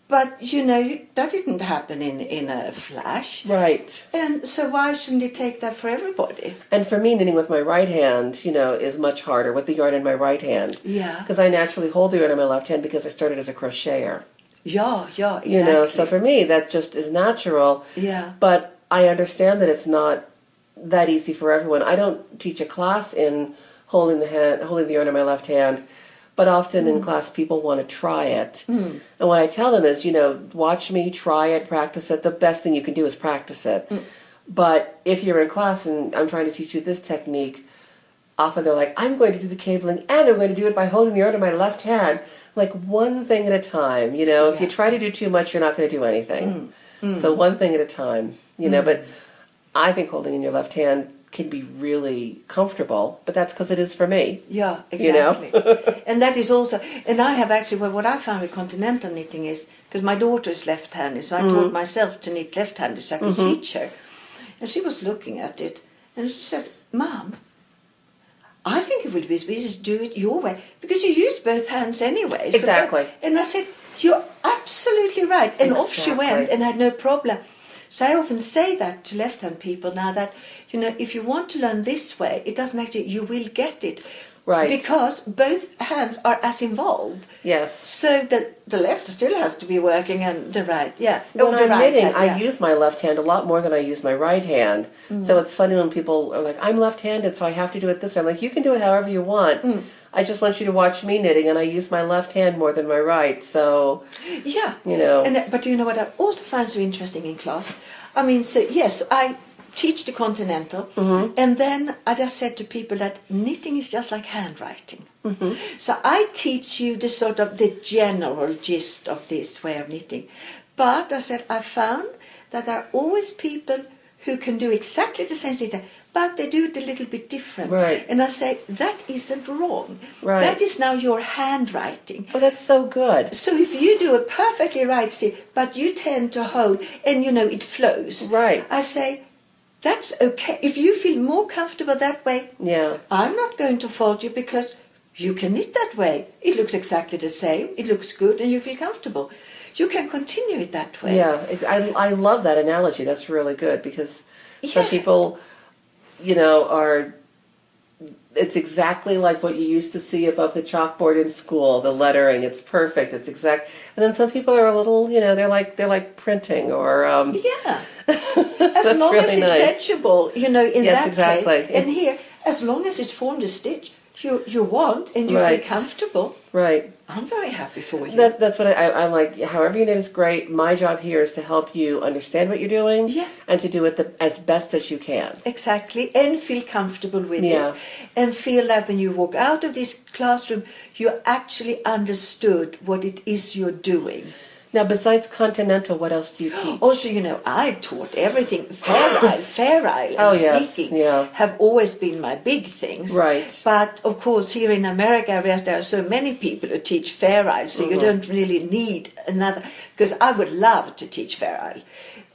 But you know that didn't happen in in a flash. Right. And so why shouldn't it take that for everybody? And for me, knitting with my right hand, you know, is much harder with the yarn in my right hand. Yeah. Because I naturally hold the yarn in my left hand because I started as a crocheter. Yeah, yeah, exactly. You know, so for me, that just is natural. Yeah. But I understand that it's not that easy for everyone. I don't teach a class in holding the hand, holding the yarn in my left hand, but often Mm. in class people want to try it. And what I tell them is, you know, watch me, try it, practice it. The best thing you can do is practice it. Mm. But if you're in class and I'm trying to teach you this technique, often they're like, I'm going to do the cabling and I'm going to do it by holding the yarn in my left hand, like one thing at a time. You know, if you try to do too much, you're not going to do anything. So one thing at a time, you know, but I think holding in your left hand can be really comfortable, but that's because it is for me. Yeah, exactly. You know? exactly. and that is also, and I have actually, well, what I found with continental knitting is, because my daughter is left-handed, so I taught mm-hmm. myself to knit left-handed so I could mm-hmm. teach her. And she was looking at it, and she said, Mom, I think it would be easy to do it your way, because you use both hands anyway. so- Exactly. and I said, you're absolutely right. And off she went and had no problem. So I often say that to left-hand people now that, you know, if you want to learn this way, it doesn't actually, you will get it. Right. Because both hands are as involved. Yes. So the, the left still has to be working and the right, yeah. When I'm right knitting, hand, yeah. I use my left hand a lot more than I use my right hand. Mm. So it's funny when people are like, I'm left handed, so I have to do it this way. I'm like, you can do it however you want. Mm. I just want you to watch me knitting, and I use my left hand more than my right. So, Yeah. you know. And that- but you know what I also find so interesting in class? I mean, so yes, I teach the continental, Mm-hmm. and then I just said to people that knitting is just like handwriting. Mm-hmm. So I teach you the sort of the general gist of this way of knitting, but I said I found that there are always people who can do exactly the same thing, but they do it a little bit different. Right. And I say that isn't wrong. Right. That is now your handwriting. oh, that's so good. So if you do a perfectly right stitch, but you tend to hold, and you know it flows. Right. I say, that's okay. If you feel more comfortable that way, Yeah. I'm not going to fault you because you can knit that way. It looks exactly the same. It looks good, and you feel comfortable. You can continue it that way. Yeah, I, I love that analogy. That's really good because some Yeah. people, you know, are it's exactly like what you used to see above the chalkboard in school. The lettering, it's perfect. It's exact. And then some people are a little, you know, they're like they're like printing or. Um, Yeah. As long really as it's nice. legible, you know, in Yes, that exactly. case. And here, as long as it's formed a stitch you you want and you Right. feel comfortable, Right. I'm very happy for you. That, that's what I, I, I'm like. However you knit is great. My job here is to help you understand what you're doing Yeah. and to do it the, as best as you can. Exactly, and feel comfortable with Yeah. it. And feel that when you walk out of this classroom, you actually understood what it is you're doing. Now, besides Continental, what else do you teach? Also, you know, I've taught everything. Fair Isle, Fair Isle, Oh, yes, steeking yeah. have always been my big things. Right. But of course, here in America, there are so many people who teach Fair Isle, so Mm-hmm. you don't really need another. Because I would love to teach Fair Isle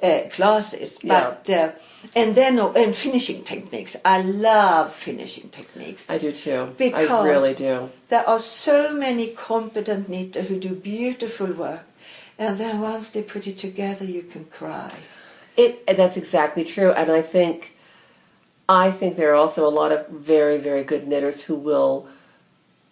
uh, classes, Yeah. uh, and then oh, and finishing techniques. I love finishing techniques. I do too. Because I really do. There are so many competent knitters who do beautiful work, and then once they put it together, you can cry. It that's exactly true, and I think, I think there are also a lot of very very good knitters who will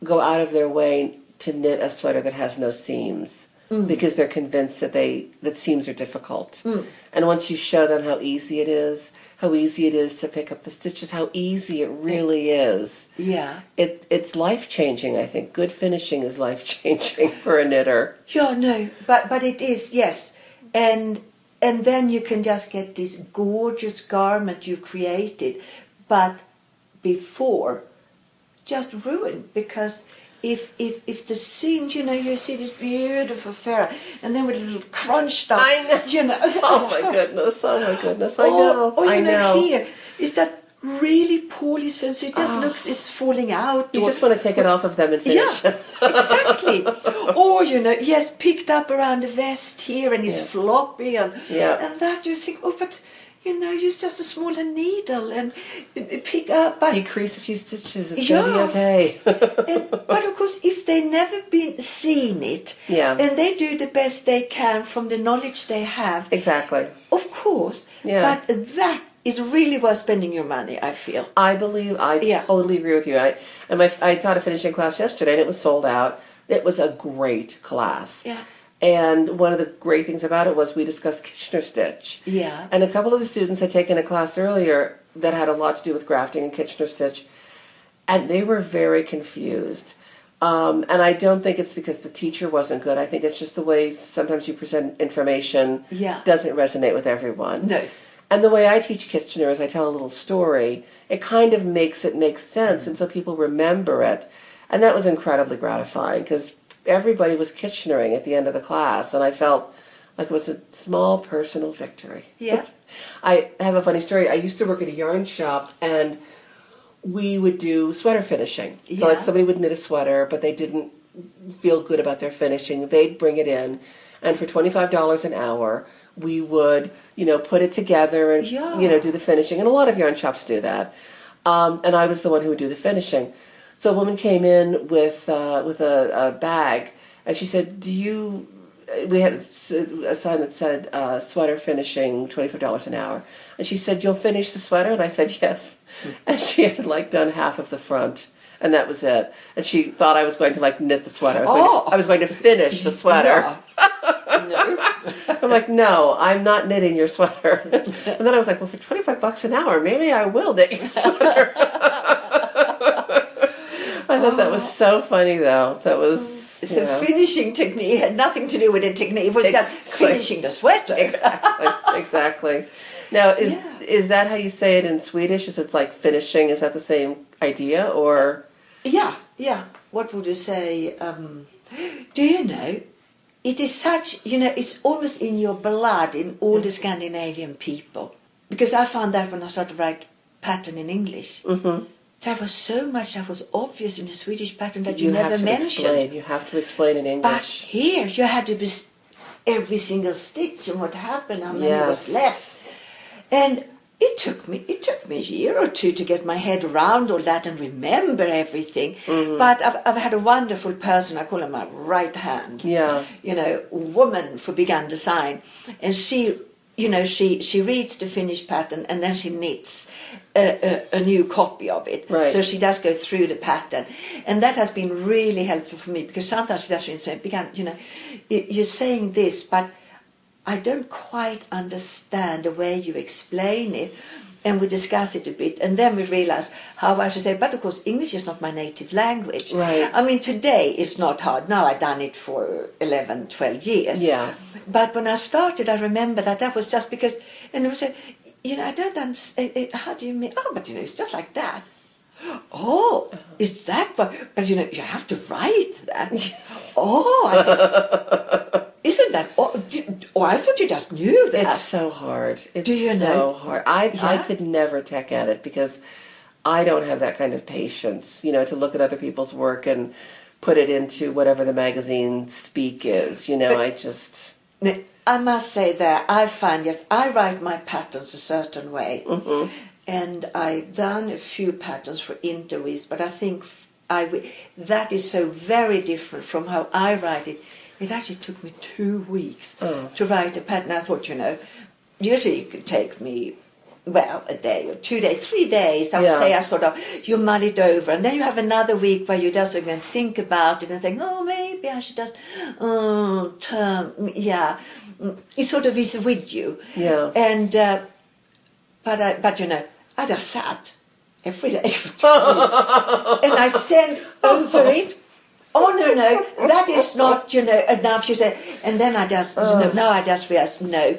go out of their way to knit a sweater that has no seams Mm. because they're convinced that they that seams are difficult. Mm. And once you show them how easy it is, how easy it is to pick up the stitches, how easy it really is. Yeah. It, it's life changing, I think. Good finishing is life changing for a knitter. Yeah, no, but but it is yes, and and then you can just get this gorgeous garment you created, but before, just ruined because. If, if, if the seam, you know, you see this beautiful fair, and then with a little crunch down, I know. you know. Oh my goodness! Oh my goodness! I Or- know. Or, you I know, know. here is that really poorly so it just ah. looks it's falling out. You or- just want to take it off of them and finish yeah, exactly. Or you know, yes, picked up around the vest here and it's Yeah. floppy and Yeah. and that you think, oh, but you know, use just a smaller needle and uh, pick up. But Decrease a few stitches. It's Yeah. gonna be okay. and, but of course, if they never been seen it, Yeah. and they do the best they can from the knowledge they have, exactly. of course. Yeah. But that is really worth spending your money. I feel. I believe I Yeah. totally agree with you. I and my I taught a finishing class yesterday, and it was sold out. It was a great class. Yeah. And one of the great things about it was we discussed Kitchener stitch. Yeah. And a couple of the students had taken a class earlier that had a lot to do with grafting and Kitchener stitch, and they were very confused. Um, and I don't think it's because the teacher wasn't good. I think it's just the way sometimes you present information Yeah. doesn't resonate with everyone. No. And the way I teach Kitchener is I tell a little story. It kind of makes it make sense, and so people remember it. And that was incredibly gratifying because everybody was Kitchenering at the end of the class, and I felt like it was a small personal victory. Yeah. I have a funny story. I used to work at a yarn shop, and we would do sweater finishing. So, like, somebody would knit a sweater, but they didn't feel good about their finishing. They'd bring it in, and for twenty five dollars an hour, we would, you know, put it together and Yeah. you know do the finishing. And a lot of yarn shops do that. Um, and I was the one who would do the finishing. So a woman came in with uh, with a, a bag, and she said, "Do you?" We had a sign that said uh, "sweater finishing, twenty five dollars an hour," and she said, "You'll finish the sweater," and I said, "Yes." And she had like done half of the front, and that was it. And she thought I was going to like knit the sweater. I was, going, Oh. to, I was going to finish the sweater. No. I'm like, no, I'm not knitting your sweater. and then I was like, well, for 25 bucks an hour, maybe I will knit your sweater. I thought that was so funny, though. That was. It's a finishing technique. It had nothing to do with the technique. It was just finishing the sweater. exactly. Exactly. Now, is Yeah. is that how you say it in Swedish? Is it like finishing? Is that the same idea, or Yeah, yeah. What would you say? Um, do you know? It is such, you know, it's almost in your blood in all the Scandinavian people. Because I found that when I started to write pattern in English. Mm-hmm. There was so much that was obvious in the Swedish pattern that you, never have to mentioned. explain? You have to explain in English. But here you had to be every single stitch and what happened, how many was Yes. left. And it took me it took me a year or two to get my head around all that and remember everything. Mm-hmm. But I've, I've had a wonderful person, I call her my right hand. Yeah. You know, woman for Biggan Design. And she you know, she, she reads the finished pattern and then she knits a, a, a new copy of it. Right. So she does go through the pattern. And that has been really helpful for me because sometimes she does really say, "Biggan, you know, you're saying this, but I don't quite understand the way you explain it. And we discuss it a bit, and then we realize how I should say. But of course, English is not my native language. Right. I mean, today it's not hard. Now I've done it for 11, 12 years. Yeah. But when I started, I remember that that was just because, and it was a, you know, I don't understand. Eh, eh, how do you mean? Oh, but you know, it's just like that. Oh, uh-huh. is that what? But you know, you have to write that. Yes. Oh, I said, isn't that? Oh, oh, I thought you just knew that. It's so hard. It's Do you so know? hard. I I could never tech at it because I don't have that kind of patience, you know, to look at other people's work and put it into whatever the magazine speak is. You know, I just I must say that I find yes, I write my patterns a certain way, mm-hmm. and I've done a few patterns for Interweave, but I think I that is so very different from how I write it. It actually took me two weeks Oh. to write a pattern. I thought, you know, usually it could take me. Well, a day or two days, three days. I would Yeah. say I sort of you mull it over, and then you have another week where you just again think about it and think, oh, maybe I should just um, turn, yeah. It sort of is with you. Yeah. And uh, but I, but you know, I just sat every day and I sent over it. Oh no no, that is not you know enough. You say, and then I just you know oh. now I just realized no,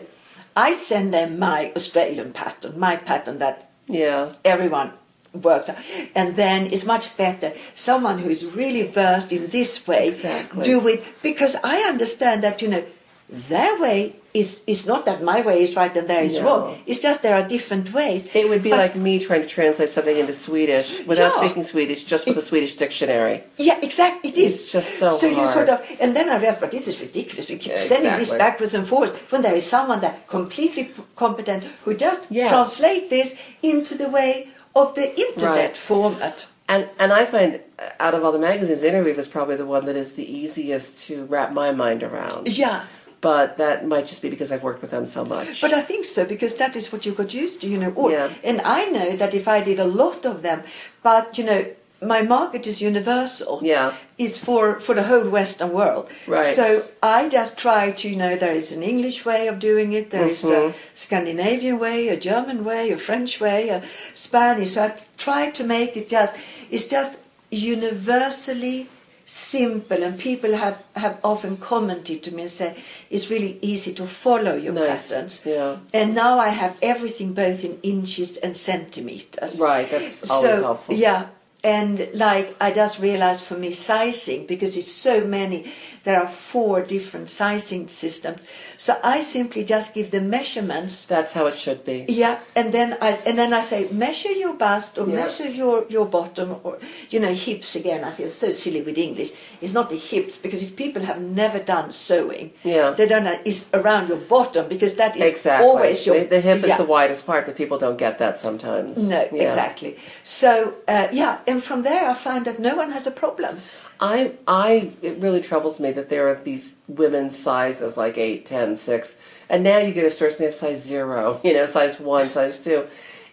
I send them my Australian pattern, my pattern that yeah. everyone worked and then it's much better someone who is really versed in this way Exactly. do it because i understand that you know their way is is not that my way is right and there is No. wrong it's just there are different ways It would be But- like me trying to translate something into Swedish without Yeah. speaking Swedish, just with a Swedish dictionary. yeah exactly it is It's just so so you sort of and then i realized but this is ridiculous we keep Yeah, sending this exactly. backwards and forwards when there is someone that completely competent who just Yes. translate this into the way of the internet Right. format And and I find uh, out of all the magazines, Interweave is probably the one that is the easiest to wrap my mind around. yeah But that might just be because I've worked with them so much. But I think so because that is what you got used to, you know. Or, Yeah. And I know that if I did a lot of them, but you know, my market is universal. Yeah. It's for for the whole Western world. Right. So I just try to, you know, there is an English way of doing it. There is Mm-hmm. a Scandinavian way, a German way, a French way, a Spanish. So I try to make it just. It's just universally simple and people have, have often commented to me and said it's really easy to follow your Nice, patterns yeah. and now I have everything both in inches and centimeters. Right, that's always so, helpful. Yeah, and like I just realized for me sizing because it's so many. There are four different sizing systems, so I simply just give the measurements. That's how it should be. Yeah, and then I and then I say measure your bust or Yeah. measure your your bottom or you know hips again. I feel so silly with English. It's not the hips because if people have never done sewing, Yeah. they don't know it's around your bottom because that is Exactly. always your the, the hip yeah. is the widest part, but people don't get that sometimes. No, Yeah. exactly. So uh, yeah, and from there I find that no one has a problem. I, I, it really troubles me that there are these women's sizes like 8, 10, 6, and now you get a store and they have size 0, you know, size 1, size 2.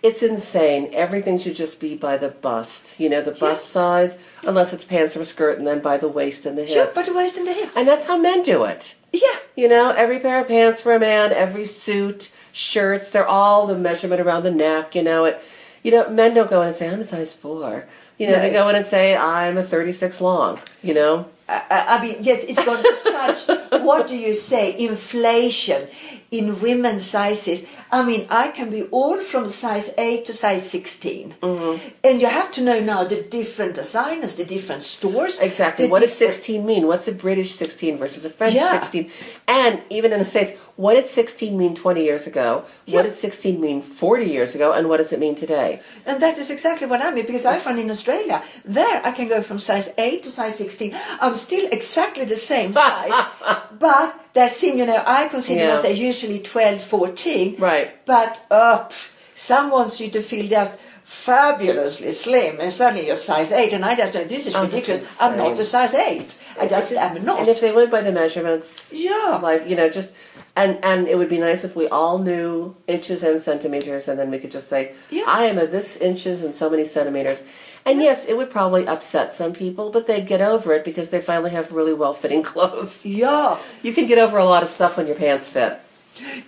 It's insane. Everything should just be by the bust, you know, the bust size, unless it's pants or a skirt, and then by the waist and the hips. Sure, but the waist and the hips. And that's how men do it. yeah, You know, every pair of pants for a man, every suit, shirts, they're all the measurement around the neck, you know. It you know, men don't go in and say, I'm a size four. You know, No. they go in and say, I'm a thirty six long, you know? I, mean, yes, it's gone to such. What do you say? Inflation in women's sizes. I mean, I can be all from size eight to size 16 Mm-hmm. and you have to know now the different designers, the different stores. Exactly. What does 16 mean? What's a British 16 versus a French Yeah. 16? And even in the States, what did 16 mean 20 years ago? Yeah. What did 16 mean 40 years ago? And what does it mean today? And that is exactly what I mean because I find in Australia, there I can go from size 8 to size 16. I'm still exactly the same size, but that seem, you know, I consider Yeah. myself usually 12, 14. Right. But uh, some wants you to feel just fabulously slim and suddenly you're size 8 and I just know this is Oh, ridiculous. I'm not a size 8. I just, It's am not. And if they went by the measurements, Yeah. like, you know, just And and it would be nice if we all knew inches and centimeters, and then we could just say, Yeah. "I am a this inches and so many centimeters." And yes, it would probably upset some people, but they'd get over it because they finally have really well-fitting clothes. Yeah. You can get over a lot of stuff when your pants fit.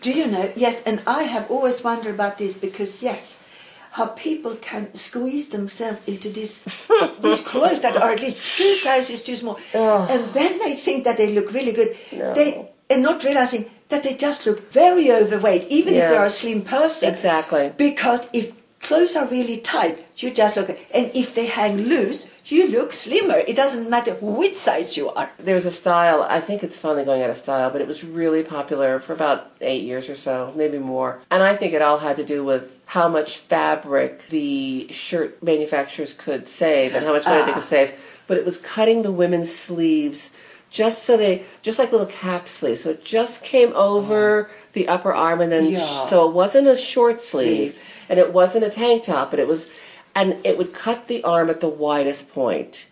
Do you know? Yes, and I have always wondered about this because yes, how people can squeeze themselves into these these clothes that are at least two sizes too small, and then they think that they look really good. No. They and not realizing that they just look very overweight, even if they are a slim person. Exactly. Because if clothes are really tight, you just look, and if they hang loose, you look slimmer. It doesn't matter which size you are. There's a style, I think it's finally going out of style, but it was really popular for about eight years or so, maybe more. And I think it all had to do with how much fabric the shirt manufacturers could save and how much money they could ah. save. But it was cutting the women's sleeves just so they, just like little cap sleeves. So it just came over oh. the upper arm and then, Yeah. so it wasn't a short sleeve mm. and it wasn't a tank top, but it was, and it would cut the arm at the widest point.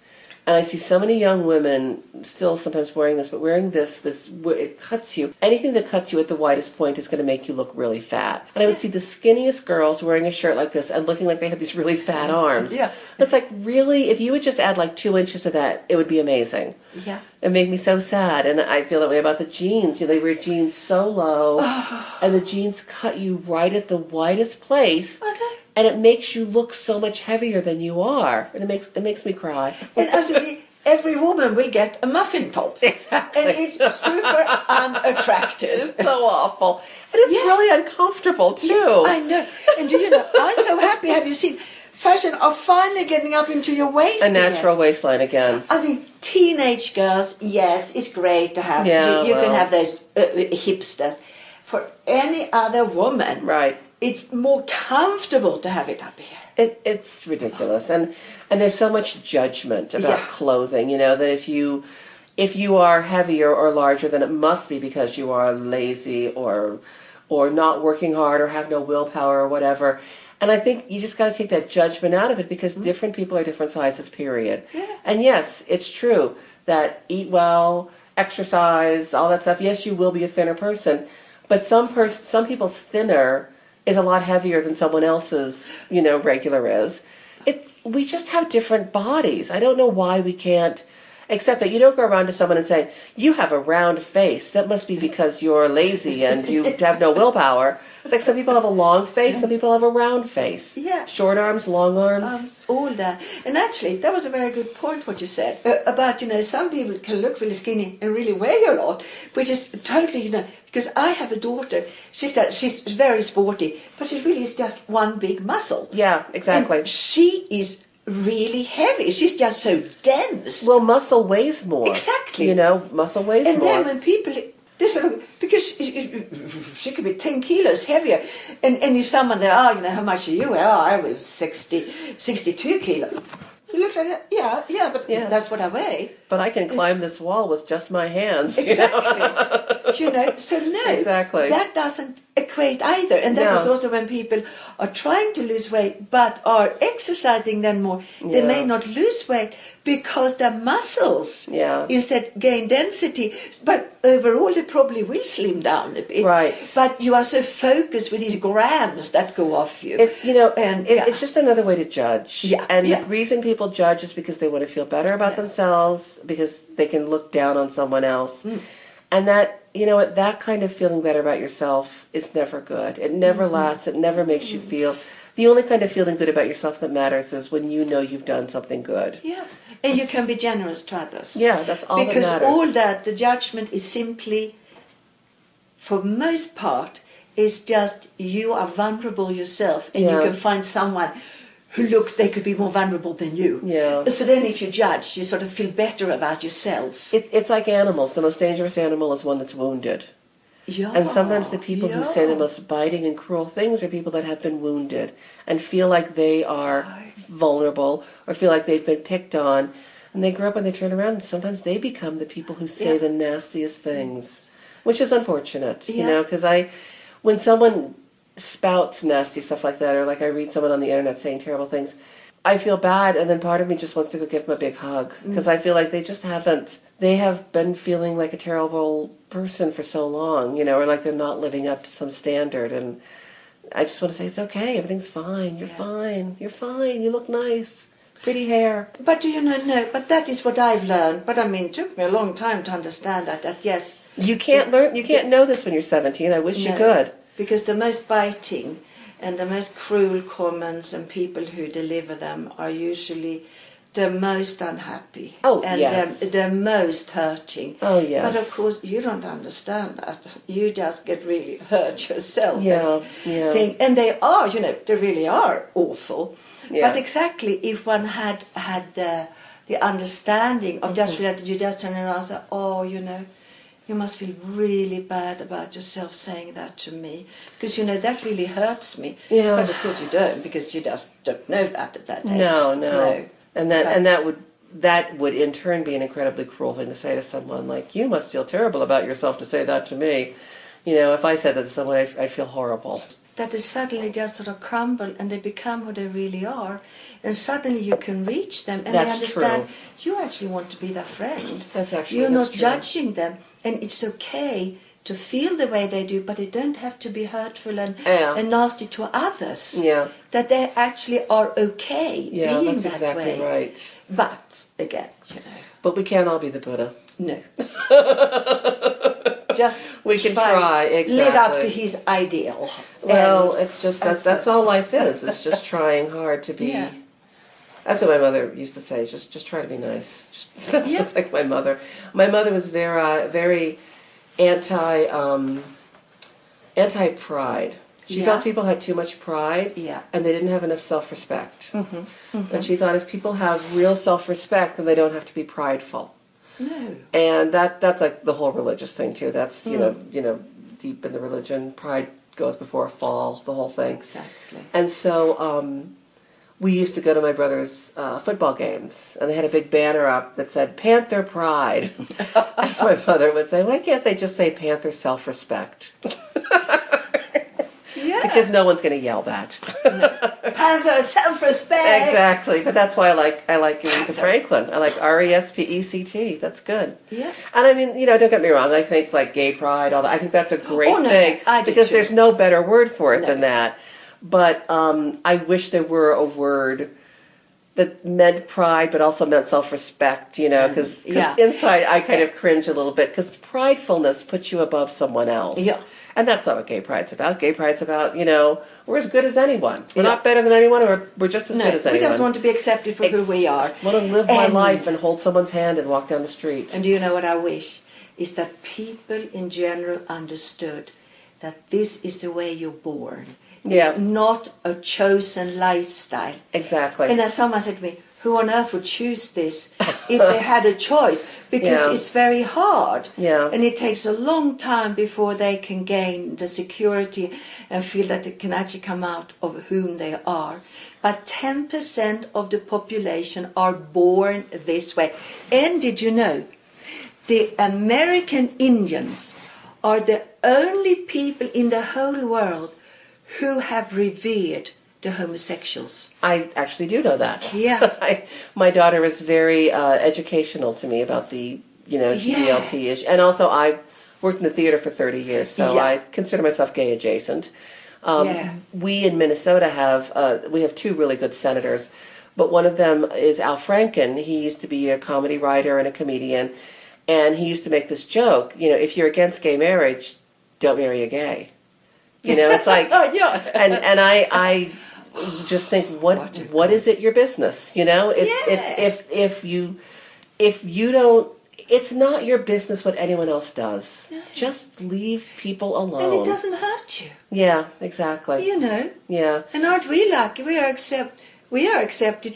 And I see so many young women still sometimes wearing this, but wearing this, this it cuts you. Anything that cuts you at the widest point is going to make you look really fat. And I would see the skinniest girls wearing a shirt like this and looking like they had these really fat arms. Yeah. It's like really, if you would just add like two inches to that, it would be amazing. Yeah. It made me so sad, and I feel that way about the jeans. You know, they wear jeans so low, and the jeans cut you right at the widest place, Okay. And it makes you look so much heavier than you are, and it makes it makes me cry. And actually, every woman will get a muffin top. Exactly. And it's super unattractive. It's so awful, and it's Yeah. really uncomfortable too. I know. And do you know, I'm so happy. Have you seen fashion are finally getting up into your waist? a again. natural waistline again. I mean, teenage girls, yes, it's great to have. Yeah, you you can have those uh, hipsters. For any other woman, Right. It's more comfortable to have it up here. It, it's ridiculous, and and there's so much judgment about Yeah. clothing. You know that if you if you are heavier or larger, then it must be because you are lazy or or not working hard or have no willpower or whatever. And I think you just got to take that judgment out of it because mm-hmm. different people are different sizes. Period. Yeah. And yes, it's true that eat well, exercise, all that stuff. Yes, you will be a thinner person, but some pers- some people's thinner is a lot heavier than someone else's, you know, regular is. It we just have different bodies. I don't know why we can't except that you don't go around to someone and say, "You have a round face." That must be because you're lazy and you have no willpower. It's like some people have a long face, some people have a round face. Yeah. Short arms, long arms. arms, all that. And actually, that was a very good point what you said uh, about you know some people can look really skinny and really weigh a lot, which is totally you know because I have a daughter. She's that she's very sporty, but she really is just one big muscle. yeah, exactly. And she is really heavy. She's just so dense. well, muscle weighs more. Exactly. You know, muscle weighs and more. And then when people they sort of because she, she could be 10 kilos heavier and, and if someone there oh you know how much are you oh i was 60 62 kilos you look like that yeah yeah but Yes. that's what i weigh but I can climb this wall with just my hands. you know? exactly you know so no Exactly. that doesn't equate either and that No. is also when people are trying to lose weight but are exercising then more they Yeah. may not lose weight because the muscles Yeah. instead gain density but overall they probably will slim down a bit Right. but you are so focused with these grams that go off you It's you know, And, it, yeah. it's just another way to judge. Yeah, and yeah. the reason people judge is because they want to feel better about themselves, because they can look down on someone else, Mm. and that you know what that kind of feeling better about yourself is never good. It never Mm-hmm. lasts. It never makes you feel. The only kind of feeling good about yourself that matters is when you know you've done something good. yeah and you can be generous to others Yeah, that's all that because matters. all that the judgment is simply for most part is just you are vulnerable yourself and you can find someone who looks they could be more vulnerable than you Yeah. so then if you judge you sort of feel better about yourself It, it's like animals. The most dangerous animal is one that's wounded. yeah And sometimes the people who say the most biting and cruel things are people that have been wounded and feel like they are vulnerable or feel like they've been picked on. And they grow up and they turn around and sometimes they become the people who say Yeah. the nastiest things, which is unfortunate, you know, because I, when someone spouts nasty stuff like that, or like I read someone on the internet saying terrible things, I feel bad, and then part of me just wants to go give them a big hug mm. because I feel like they just haven't. They have been feeling like a terrible person for so long, you know, or like they're not living up to some standard. And I just want to say it's okay. Everything's fine. You're Yeah. fine. You're fine. You look nice. Pretty hair. But do you know, no, but that is what I've learned. But I mean, it took me a long time to understand that, that yes. You can't learn. You can't know this when you're 17. I wish you could. Because the most biting and the most cruel comments and people who deliver them are usually the most unhappy. Oh, and yes. the, the most hurting. Oh, yes. But of course, you don't understand that. You just get really hurt yourself. Yeah, and yeah. Think, and they are, you know, they really are awful. Yeah. But exactly, if one had had the the understanding of Mm-hmm. just related, you just turn around and say, "Oh, you know, you must feel really bad about yourself saying that to me because you know that really hurts me." Yeah. But of course you don't because you just don't know that at that age. No, no, and that But- and that would that would in turn be an incredibly cruel thing to say to someone. Like you must feel terrible about yourself to say that to me. You know, if I said that to someone, I, I feel horrible. that they suddenly just sort of crumble and they become who they really are, and suddenly you can reach them and That's they understand true. you actually want to be their friend. That's actually- you're that's not true. judging them, and it's okay to feel the way they do, but they don't have to be hurtful and, Yeah. and nasty to others. Yeah. That they actually are okay Yeah, being that's that exactly way. right. But again, you know, But we can't all be the Buddha. no. Just We can try, Live up to his ideal. Well, And- it's just that that's all life is. It's just trying hard to be. Yeah. That's what my mother used to say. Just just try to be nice. Just, that's Yeah. just like my mother. My mother was very very anti um, anti pride. She Yeah. felt people had too much pride, Yeah. and they didn't have enough self respect. And she thought if people have real self respect, then they don't have to be prideful no. and that that's like the whole religious thing too. That's you know Hmm. you know deep in the religion, pride goes before a fall, the whole thing. Exactly. And so um, we used to go to my brother's uh, football games, and they had a big banner up that said "Panther Pride." and my mother would say, "Why can't they just say Panther Self Respect?" Yeah. Because no one's going to yell that. Panther self-respect. exactly, but that's why I like I like Aretha Franklin. I like R E S P E C T. That's good. Yeah. And I mean, you know, don't get me wrong. I think like gay pride, all that. I think that's a great Oh, no, thing because too. there's no better word for it No. than that. But um, I wish there were a word that meant pride, but also meant self-respect. You know, because Yeah. inside I kind of cringe a little bit because pridefulness puts you above someone else. Yeah. And that's not what gay pride's about. Gay pride's about, you know, we're as good as anyone. We're Yeah. not better than anyone, or we're just as No, good as anyone. we just want to be accepted for who we are. want to live my life and hold someone's hand and walk down the street. And do you know what I wish? Is that people in general understood that this is the way you're born. Yeah. It's not a chosen lifestyle. exactly. And then someone said to me, who on earth would choose this if they had a choice? Because Yeah. it's very hard. Yeah. And it takes a long time before they can gain the security and feel that they can actually come out of whom they are. But 10% of the population are born this way. And did you know? The American Indians are the only people in the whole world who have revered the homosexuals. I actually do know that. Yeah. I, my daughter is very uh, educational to me about the you know Yeah. Issue, and also I worked in the theater for thirty years, so Yeah. I consider myself gay adjacent. Um, Yeah. We in Minnesota have uh, we have two really good senators, but one of them is Al Franken. He used to be a comedy writer and a comedian, and he used to make this joke. You know, if you're against gay marriage, don't marry a gay. You know, it's like Oh, yeah. and and I I just think what What is it your business you know if Yeah. if if if you if you don't it's not your business what anyone else does just leave people alone. And it doesn't hurt you, yeah exactly you know. yeah And aren't we lucky? We are accept we are accepted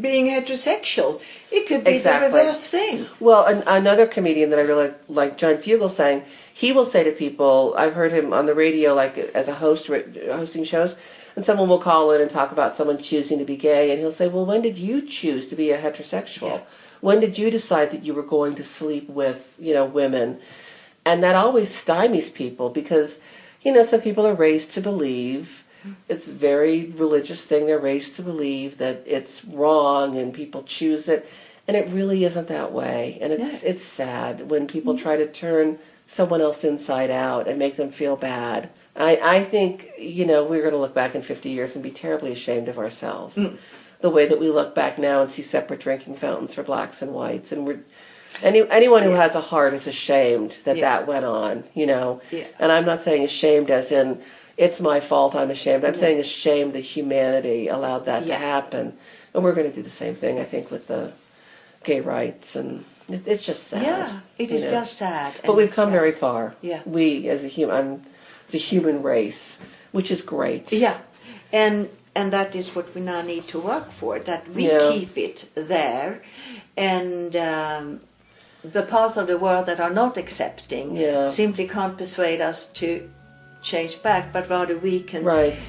being heterosexual. It could be Exactly. the reverse thing. Well, an, another comedian that I really like, John Fugelsang he will say to people, I've heard him on the radio, like as a host, hosting shows, and someone will call in and talk about someone choosing to be gay, and he'll say, "Well, when did you choose to be a heterosexual? Yeah. When did you decide that you were going to sleep with, you know, women?" And that always stymies people because, you know, some people are raised to believe it's a very religious thing. They're raised to believe that it's wrong and people choose it, and it really isn't that way. And it's Yeah. it's sad when people try to turn someone else inside out and make them feel bad. I I think you know we're going to look back in fifty years and be terribly ashamed of ourselves. Mm. The way that we look back now and see separate drinking fountains for blacks and whites, and we're any anyone who Yeah. has a heart is ashamed that Yeah. that went on. You know, and I'm not saying ashamed as in it's my fault. I'm ashamed. I'm saying ashamed that humanity allowed that to happen, and we're going to do the same thing. I think with the gay rights, and it, it's just sad. Yeah, it is know. just sad. But we've come yeah. very far. Yeah. We as a human, as a human race, which is great. Yeah, and and that is what we now need to work for. That we Yeah. keep it there, and um, the parts of the world that are not accepting Yeah. simply can't persuade us to change back, but rather we can Right.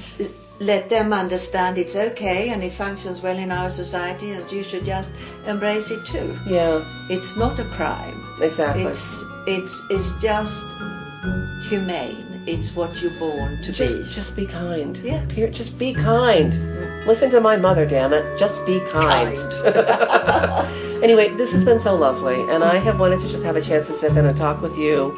let them understand it's okay and it functions well in our society, and you should just embrace it too. Yeah. It's not a crime. Exactly. It's it's it's just humane. It's what you're born to just be. just be kind. Yeah. Just be kind. Listen to my mother, damn it. Just be kind. Anyway, this has been so lovely, and I have wanted to just have a chance to sit down and talk with you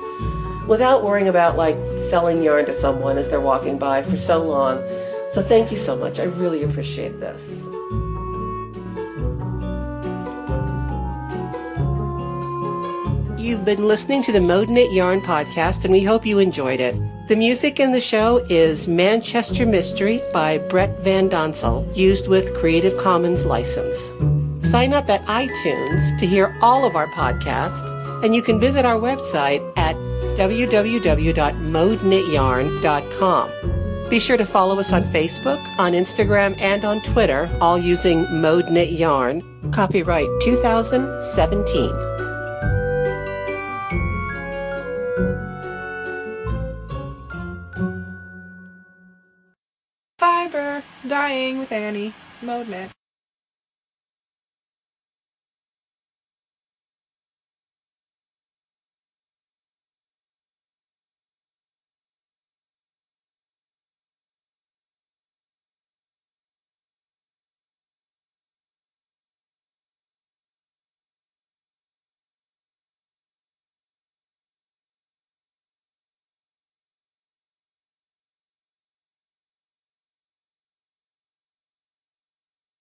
without worrying about like selling yarn to someone as they're walking by for so long. So thank you so much. I really appreciate this. You've been listening to the Mode Knit Yarn podcast, and we hope you enjoyed it. The music in the show is Manchester Mystery by Brett Van Donsel, used with Creative Commons license. Sign up at iTunes to hear all of our podcasts, and you can visit our website at www.modeknityarn.com. Be sure to follow us on Facebook, on Instagram, and on Twitter, all using Mode Knit Yarn. Copyright 2017. Fiber, dyeing with Annie, mode.